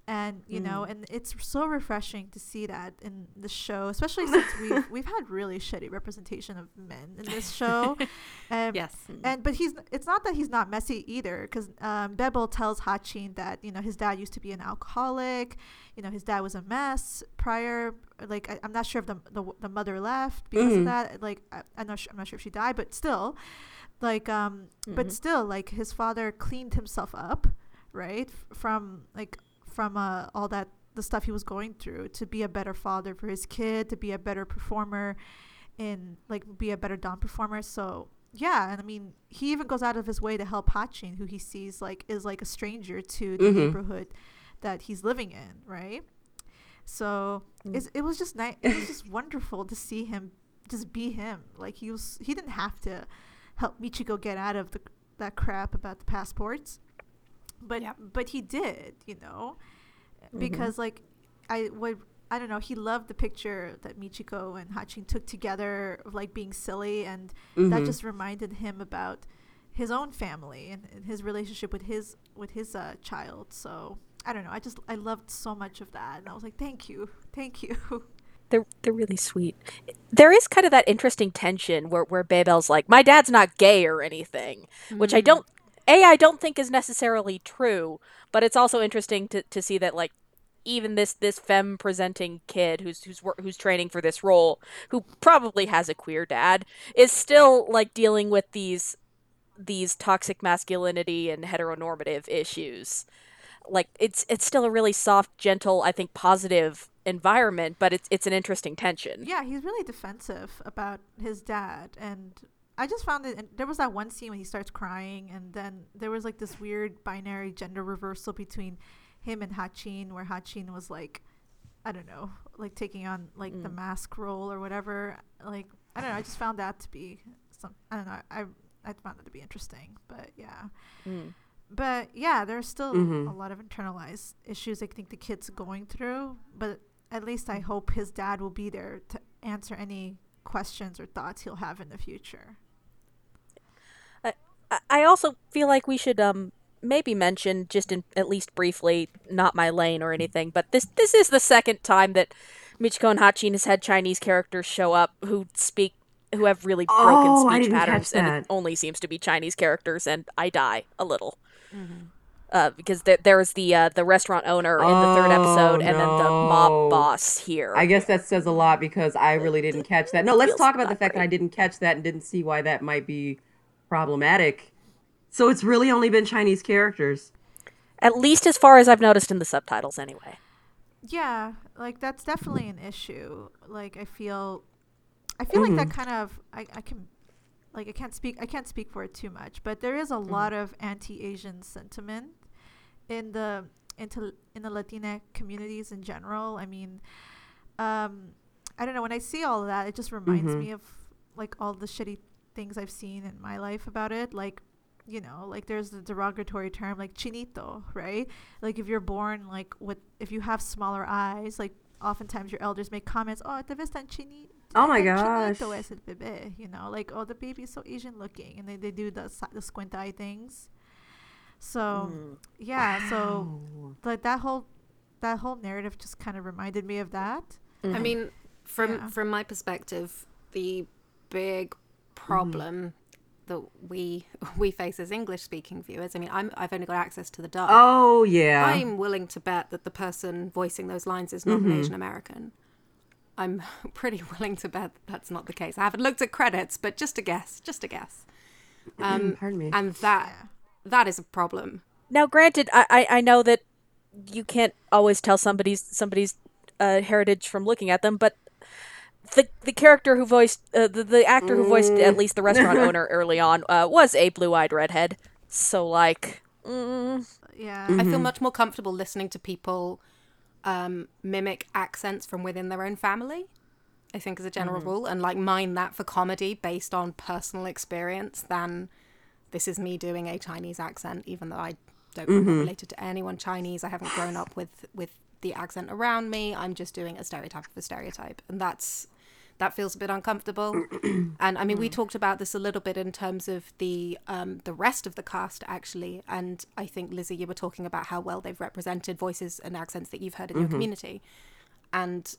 And you know Mm. and it's so refreshing to see that in the show especially since we've we've had really shitty representation of men in this show um, yes, and but he's it's not that he's not messy either because um, Bebel tells Hatchin that you know his dad used to be an alcoholic you know his dad was a mess prior like I, I'm not sure if the, the the mother left because Mhm. of that like I, I'm not sure, I'm not sure if she died but still like um but Mhm. still like his father cleaned himself up right from like from uh, all that the stuff he was going through to be a better father for his kid to be a better performer in like be a better Don performer. So yeah and i mean he even goes out of his way to help hatchin who he sees like is like a stranger to the Mhm. neighborhood that he's living in right? So it's, it was just nice it was just wonderful to see him just be him. Like he was he didn't have to help michiko get out of the that crap about the passports but Yep. but he did you know because like i would i don't know he loved the picture that michiko and hatchin took together of like being silly and that Mhm. just reminded him about his own family and, and his relationship with his with his uh, child so i don't know i just i loved so much of that and i was like thank you thank you They're they're really sweet. There is kind of that interesting tension where where Bebel's like, my dad's not gay or anything, which I don't. A, I don't think is necessarily true, but it's also interesting to, to see that like even this this femme presenting kid who's who's who's training for this role, who probably has a queer dad, is still like dealing with these these toxic masculinity and heteronormative issues. Like it's it's still a really soft, gentle, I think positive environment, but it's it's an interesting tension. yeah he's really defensive about his dad and i just found it and there was that one scene when he starts crying and then there was like this weird binary gender reversal between him and hatchin where hatchin was like i don't know like taking on like the mask role or whatever. Like i don't know i just found that to be some i don't know i i found it to be interesting but yeah. Mm. but yeah there's still Mhm. a lot of internalized issues i think the kid's going through but at least i hope his dad will be there to answer any questions or thoughts he'll have in the future. I- I also feel like we should um maybe mention just in at least briefly, not my lane or anything, but this this is the second time that Michiko and Hatchin has had Chinese characters show up who speak who have really broken Oh, speech patterns, and it only seems to be Chinese characters, and I die a little. Mm-hmm. Uh, because there, there's the uh, the restaurant owner in the third episode, Oh, and then the mob boss here. I guess that says a lot because I really didn't catch that. No, let's Feels talk about the fact that. I didn't catch that and didn't see why that might be problematic. So it's really only been Chinese characters. At least as far as I've noticed in the subtitles, anyway. yeah like that's definitely an issue like i feel i feel like that kind of I, I can like i can't speak i can't speak for it too much but there is a lot of anti-asian sentiment in the into in the latina communities in general i mean um i don't know when i see all of that it just reminds Mhm. me of like all the shitty things i've seen in my life about it like you know like there's the derogatory term like chinito right? Like if you're born like with if you have smaller eyes like oftentimes your elders make comments oh te ves tan chini Oh my tan gosh. chinito es el bebé you know? Like oh the baby is so asian looking and they, they do the, the squint eye things. So mm. yeah so like that whole that whole narrative just kind of reminded me of that. I mm-hmm. mean, from Yeah. from my perspective, the big problem that we we face as English speaking viewers. I mean, I'm I've only got access to the dub. Oh yeah. I'm willing to bet that the person voicing those lines is not an Asian American. I'm pretty willing to bet that's not the case. I haven't looked at credits, but just a guess, just a guess. Um, Pardon me. and that that is a problem. Now, granted, I, I, I know that you can't always tell somebody's somebody's uh, heritage from looking at them, but the the character who voiced uh, the the actor who voiced at least the restaurant owner early on uh, was a blue eyed redhead. So like, mm, Yeah. I feel much more comfortable listening to people um, mimic accents from within their own family. I think, as a general rule, and like mine that for comedy based on personal experience than this is me doing a Chinese accent, even though I don't I'm not related to anyone Chinese. I haven't grown up with with the accent around me. I'm just doing a stereotype of a stereotype, and that's that feels a bit uncomfortable. and I mean, we hmm. talked about this a little bit in terms of the um, the rest of the cast actually. And I think Lizzie, you were talking about how well they've represented voices and accents that you've heard in your mm-hmm. community, and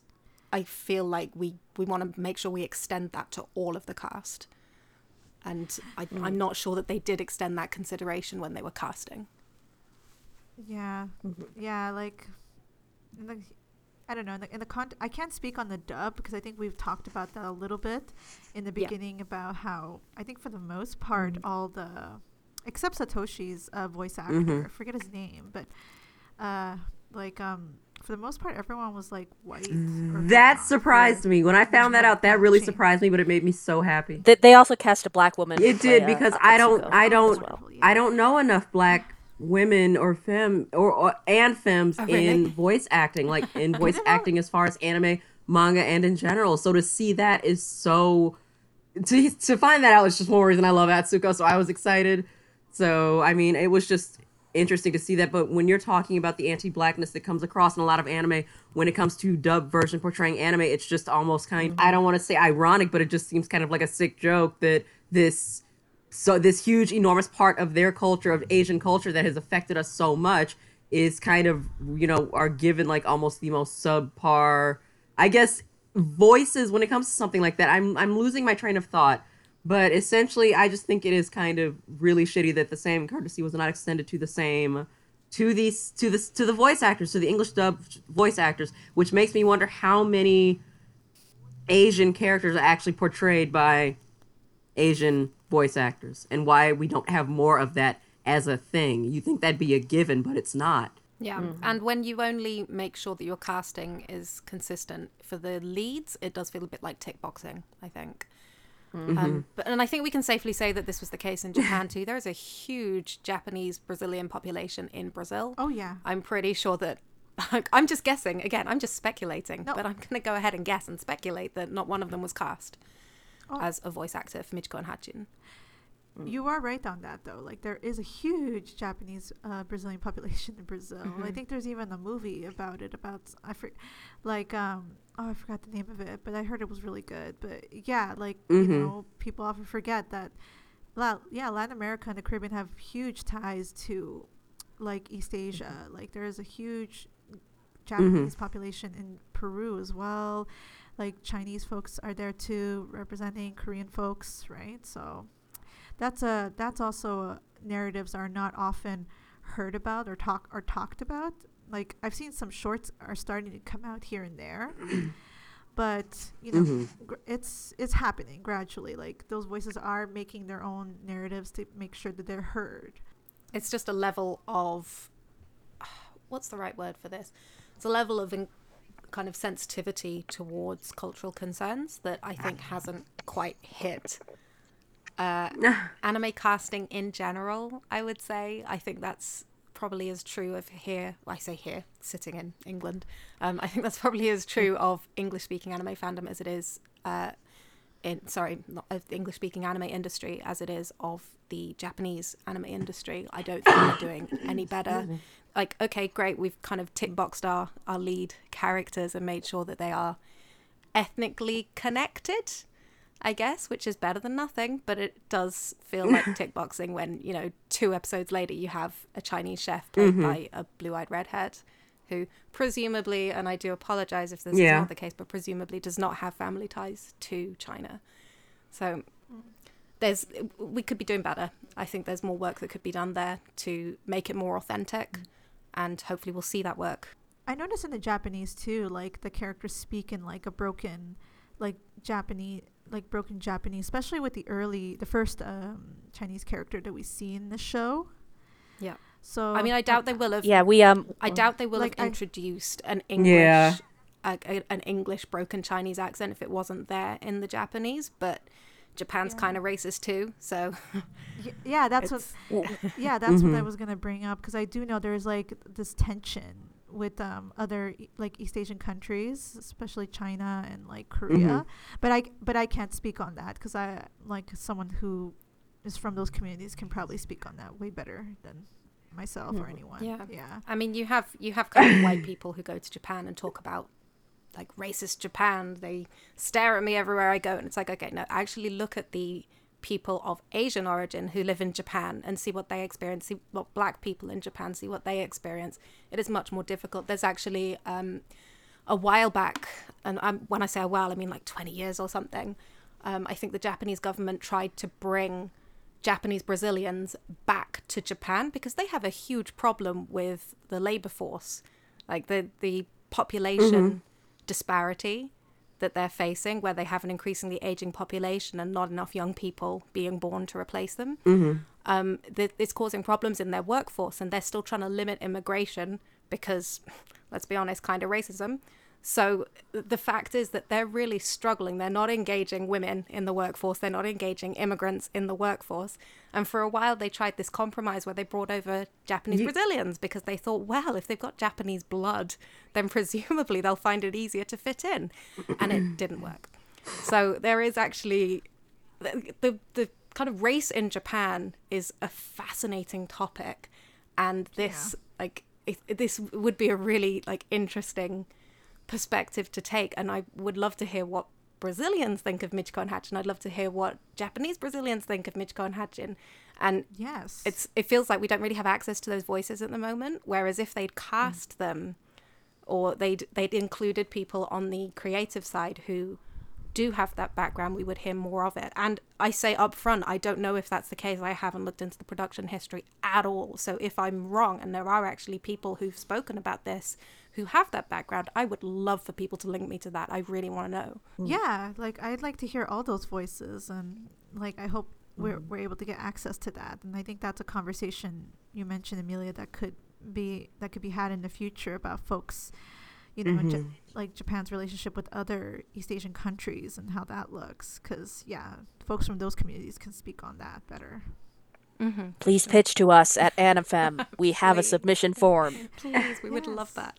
I feel like we we want to make sure we extend that to all of the cast. And I, hmm. I'm not sure that they did extend that consideration when they were casting. Yeah, mm-hmm. yeah, like, in the, I don't know. In the, in the con- I can't speak on the dub because I think we've talked about that a little bit in the Yeah. beginning about how I think for the most part all the except Satoshi's uh, voice actor, I forget his name, but uh, like um, for the most part everyone was like white. That black surprised or- me when I found that out. That really Change. surprised me, but it made me so happy. they, they also cast a black woman. It did play, uh, because I don't, I don't, well. I don't know enough black women or femme or, or and femmes Oh, really? in voice acting, like in voice acting as far as anime, manga, and in general. So to see that is so to to find that out is just one reason I love Atsuko. So I was excited. So I mean, it was just interesting to see that. But when you're talking about the anti-blackness that comes across in a lot of anime, when it comes to dub version portraying anime, it's just almost kind. I don't want to say ironic, but it just seems kind of like a sick joke that this so this huge enormous part of their culture of asian culture that has affected us so much is kind of you know are given like almost the most subpar i guess voices when it comes to something like that. I'm i'm losing my train of thought but essentially i just think it is kind of really shitty that the same courtesy was not extended to the same to these to this to the voice actors to the english dub voice actors which makes me wonder how many asian characters are actually portrayed by Asian voice actors and why we don't have more of that as a thing. You think that'd be a given, but it's not. Yeah, mm-hmm. and when you only make sure that your casting is consistent for the leads, it does feel a bit like tick boxing. I think, mm-hmm. um, mm-hmm. but and I think we can safely say that this was the case in Japan too. There is a huge Japanese Brazilian population in Brazil. Oh yeah. I'm pretty sure that. I'm just guessing again. I'm just speculating, No. but I'm going to go ahead and guess and speculate that not one of them was cast Oh. as a voice actor for Michiko and Hatchin. Mm. You are right on that, though. Like there is a huge Japanese uh, Brazilian population in Brazil. I mm-hmm. think there's even a movie about it. About I for, like um oh I forgot the name of it, but I heard it was really good. But yeah, like you mm-hmm. know, people often forget that. La- yeah, Latin America and the Caribbean have huge ties to like East Asia. Mm-hmm. Like there is a huge Japanese population in Peru as well. Like Chinese folks are there too, representing Korean folks, right? So that's a that's also uh narratives are not often heard about or talk or talked about. Like I've seen some shorts are starting to come out here and there, but you know gr- it's it's happening gradually. Like those voices are making their own narratives to make sure that they're heard. it's just a level of what's the right word for this it's a level of in, kind of sensitivity towards cultural concerns that i think hasn't quite hit. Uh, anime casting in general i would say. I think that's probably as true of here i say here sitting in england. Um, i think that's probably as true of english speaking anime fandom as it is uh, in sorry not of the english speaking anime industry as it is of the japanese anime industry. I don't think they're doing any better like okay great we've kind of tick boxed our our lead characters and made sure that they are ethnically connected i guess which is better than nothing but it does feel like tick boxing when you know two episodes later you have a chinese chef played mm-hmm. by a blue-eyed redhead who presumably and i do apologize if this is not the case but presumably does not have family ties to china. So there's we could be doing better. I think there's more work that could be done there to make it more authentic and hopefully we'll see that work I noticed in the Japanese too, like the characters speak in like a broken, like Japanese, like broken Japanese, especially with the early, the first um, Chinese character that we see in the show. Yeah. So I mean, I doubt they will have. Yeah, we um I doubt they will Like, have I- introduced an English, Yeah. a, a- an English broken Chinese accent if it wasn't there in the Japanese. But Japan's Yeah. kind of racist too, so Y- yeah, that's what. it's- Yeah, that's what I Mhm. was gonna bring up because I do know there's like this tension with um other e- like East Asian countries, especially China and like Korea. But I but I can't speak on that because I like someone who is from those communities can probably speak on that way better than myself or Mhm. anyone. Yeah. yeah. I mean, you have you have kind of white people who go to Japan and talk about like racist Japan. They stare at me everywhere I go, and it's like, okay, no, actually look at the people of Asian origin who live in Japan and see what they experience. See what black people in Japan see what they experience. It is much more difficult. There's actually um, a while back, and when I say a while, I mean like 20 years or something. Um, I think the Japanese government tried to bring Japanese Brazilians back to Japan because they have a huge problem with the labor force, like the the population disparity that they're facing, where they have an increasingly aging population and not enough young people being born to replace them. Um, th- it's causing problems in their workforce, and they're still trying to limit immigration because, let's be honest, kind of racism. So the fact is that they're really struggling. They're not engaging women in the workforce. They're not engaging immigrants in the workforce. And for a while, they tried this compromise where they brought over Japanese Brazilians because they thought, well, if they've got Japanese blood, then presumably they'll find it easier to fit in. And it didn't work. So there is actually the, the the kind of race in Japan is a fascinating topic, and this like it, this would be a really like interesting perspective to take. And I would love to hear what Brazilians think of Michiko and Hatchin. I'd love to hear what Japanese Brazilians think of Michiko and Hatchin. And Yes. it's it feels like we don't really have access to those voices at the moment. Whereas if they'd cast them, or they'd they'd included people on the creative side who do have that background, we would hear more of it. And I say up front, I don't know if that's the case. I haven't looked into the production history at all. So if I'm wrong, and there are actually people who've spoken about this who have that background, I would love for people to link me to that. I really want to know. Mm. yeah, like I'd like to hear all those voices, and like I hope we're mm. we're able to get access to that. And I think that's a conversation you mentioned, Amelia, that could be that could be had in the future about folks, you know, in Ja- mm-hmm. like Japan's relationship with other East Asian countries and how that looks. Because yeah, folks from those communities can speak on that better. Mm-hmm. please pitch to us at Anifem. We have a submission form. Please, we would love that.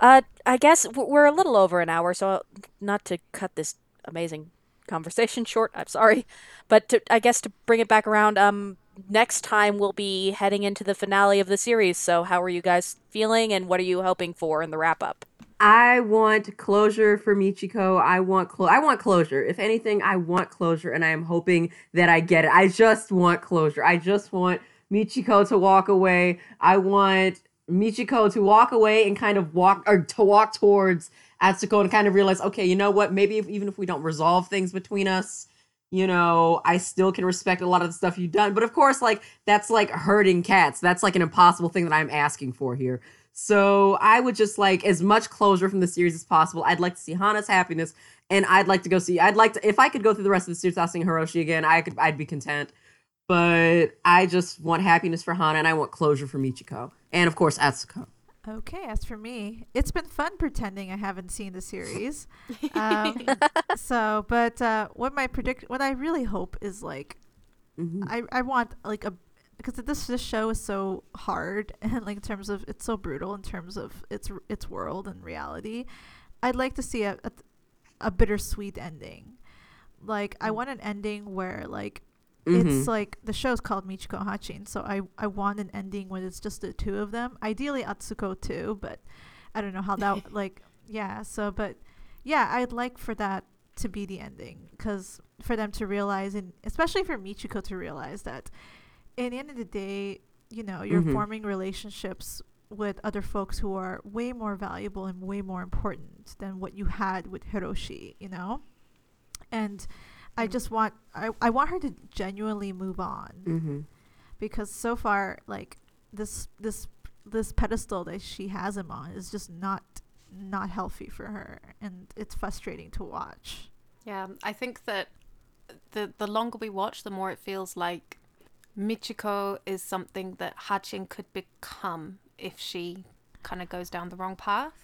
Uh, I guess we're a little over an hour, so not to cut this amazing conversation short. I'm sorry, but to, I guess to bring it back around, um, next time we'll be heading into the finale of the series. So how are you guys feeling, and what are you hoping for in the wrap up? I want closure for Michiko. I want clo- I want closure. If anything, I want closure, and I am hoping that I get it. I just want closure. I just want Michiko to walk away. I want Michiko to walk away and kind of walk or to walk towards Atsuko and kind of realize, okay, you know what? Maybe if, even if we don't resolve things between us, you know, I still can respect a lot of the stuff you've done. But of course, like that's like herding cats. That's like an impossible thing that I'm asking for here. So I would just like as much closure from the series as possible. I'd like to see Hana's happiness, and I'd like to go see. I'd like to if I could go through the rest of the series without seeing Hiroshi again. I could. I'd be content. But I just want happiness for Hana, and I want closure for Michiko, and of course Atsuko. Okay, as for me, it's been fun pretending I haven't seen the series. Um, so, but uh, what my predict, what I really hope is like, Mhm. I I want like a because this this show is so hard and like in terms of it's so brutal in terms of its its world and reality. I'd like to see a a, a bittersweet ending. Like I want an ending where like Mhm. it's like the show's called Michiko Hatchin, so I I want an ending when it's just the two of them. Ideally Atsuko too, but I don't know how that like yeah. So but yeah, I'd like for that to be the ending because for them to realize and especially for Michiko to realize that in the end of the day, you know, you're Mhm. forming relationships with other folks who are way more valuable and way more important than what you had with Hiroshi, you know? And I just want I, I want her to genuinely move on Mhm. because so far like this this this pedestal that she has him on is just not not healthy for her and it's frustrating to watch. Yeah, I think that the the longer we watch, the more it feels like Michiko is something that Hatchin could become if she kind of goes down the wrong path,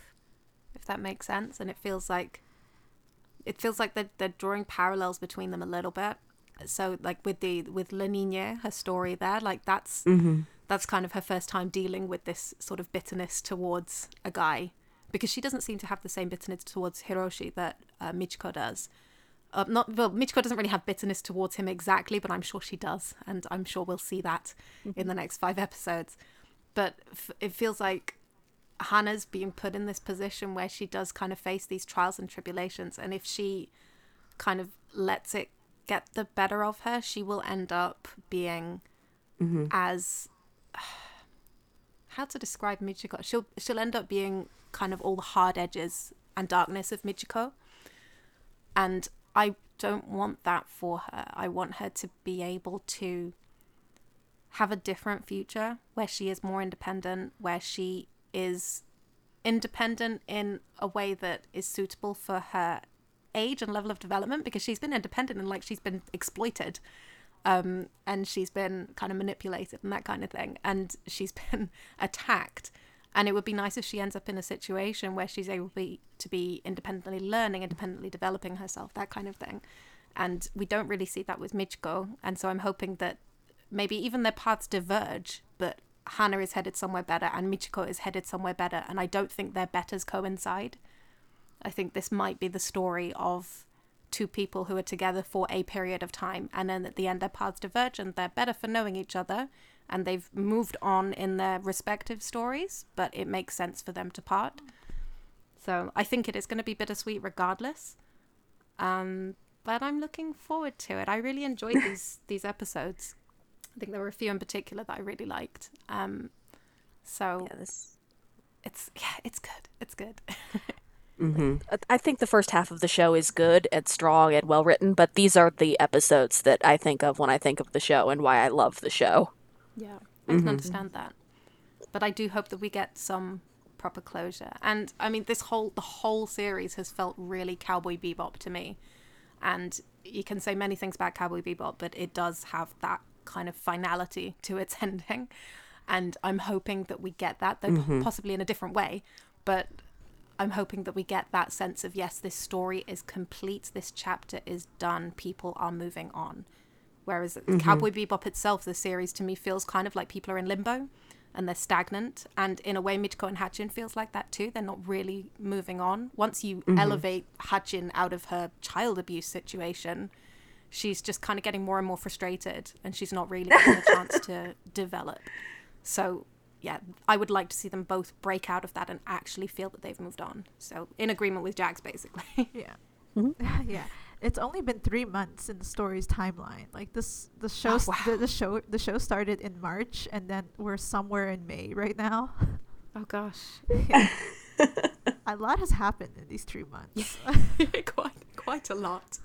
if that makes sense. And it feels like it feels like they're, they're drawing parallels between them a little bit. So like with the with La Nina, her story there, like that's Mm-hmm. that's kind of her first time dealing with this sort of bitterness towards a guy because she doesn't seem to have the same bitterness towards Hiroshi that uh, Michiko does. Uh, not well, Michiko doesn't really have bitterness towards him exactly, but I'm sure she does, and I'm sure we'll see that in the next five episodes. But f- it feels like Hana's being put in this position where she does kind of face these trials and tribulations, and if she kind of lets it get the better of her, she will end up being Mm-hmm. as how to describe Michiko. She'll she'll end up being kind of all the hard edges and darkness of Michiko. And I don't want that for her. I want her to be able to have a different future where she is more independent, where she is independent in a way that is suitable for her age and level of development because she's been independent and like she's been exploited um, and she's been kind of manipulated and that kind of thing, and she's been attacked. And it would be nice if she ends up in a situation where she's able to be, to be independently learning, independently developing herself, that kind of thing. And we don't really see that with Michiko, and so I'm hoping that maybe even their paths diverge, but Hana is headed somewhere better and Michiko is headed somewhere better, and I don't think their betters coincide. I think this might be the story of two people who are together for a period of time and then at the end their paths diverge and they're better for knowing each other and they've moved on in their respective stories but it makes sense for them to part. So i think it is going to be bittersweet regardless um but i'm looking forward to it. I really enjoyed these these episodes i think there were a few in particular that i really liked um so Yeah, this it's yeah it's good it's good Mm-hmm. I- I think the first half of the show is good and strong and well written, but these are the episodes that I think of when I think of the show and why I love the show. Yeah, I can understand that. But I do hope that we get some proper closure. And I mean, this whole the whole series has felt really Cowboy Bebop to me. And you can say many things about Cowboy Bebop, but it does have that kind of finality to its ending. And I'm hoping that we get that, though mm-hmm. possibly in a different way. But I'm hoping that we get that sense of yes, this story is complete, this chapter is done, people are moving on. Whereas mm-hmm. Cowboy Bebop itself, the series to me feels kind of like people are in limbo and they're stagnant. And in a way, Michiko and Hatchin feels like that too. They're not really moving on. Once you mm-hmm. elevate Hatchin out of her child abuse situation, she's just kind of getting more and more frustrated and she's not really getting a chance to develop. So, yeah, I would like to see them both break out of that and actually feel that they've moved on. So, in agreement with Jax, basically. Yeah. Mm-hmm. yeah. It's only been three months in the story's timeline. Like this, the oh, show, Oh, wow. the, the show, the show started in March, and then we're somewhere in May right now. oh, gosh. a lot has happened in these three months. quite, quite a lot.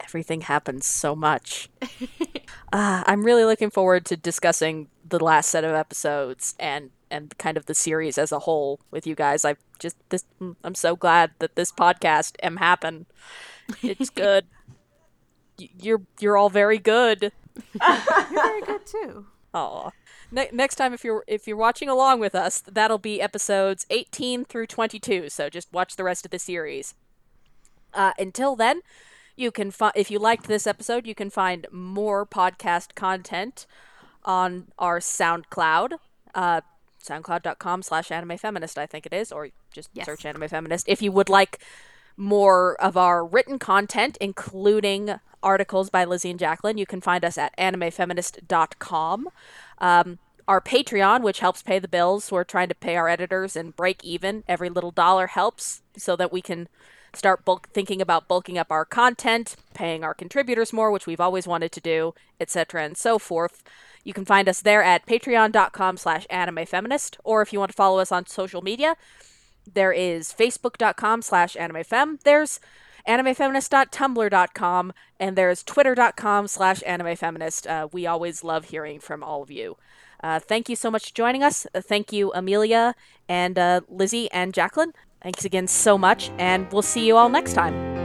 Everything happens so much. uh, I'm really looking forward to discussing the last set of episodes and and kind of the series as a whole with you guys. I just this I'm so glad that this podcast am happen. It's good. You're you're all very good. You're very good too. Aw. Ne- next time, if you're if you're watching along with us, that'll be episodes 18 through 22. So just watch the rest of the series. Uh, until then, you can find if you liked this episode, you can find more podcast content on our SoundCloud. Uh, SoundCloud.com slash anime feminist, I think it is, or just Yes. search anime feminist. If you would like more of our written content, including articles by Lizzie and Jacqueline, you can find us at animefeminist.com. Um, our Patreon, which helps pay the bills, we're trying to pay our editors and break even. Every little dollar helps so that we can start bulk thinking about bulking up our content, paying our contributors more, which we've always wanted to do, etc. and so forth. You can find us there at patreon.com slash animefeminist, or if you want to follow us on social media, there is facebook.com slash animefem, there's animefeminist.tumblr.com, and there's twitter.com slash animefeminist. Uh, we always love hearing from all of you. Uh, thank you so much for joining us. Uh, thank you, Amelia and uh, Lizzie and Jacqueline. Thanks again so much, and we'll see you all next time.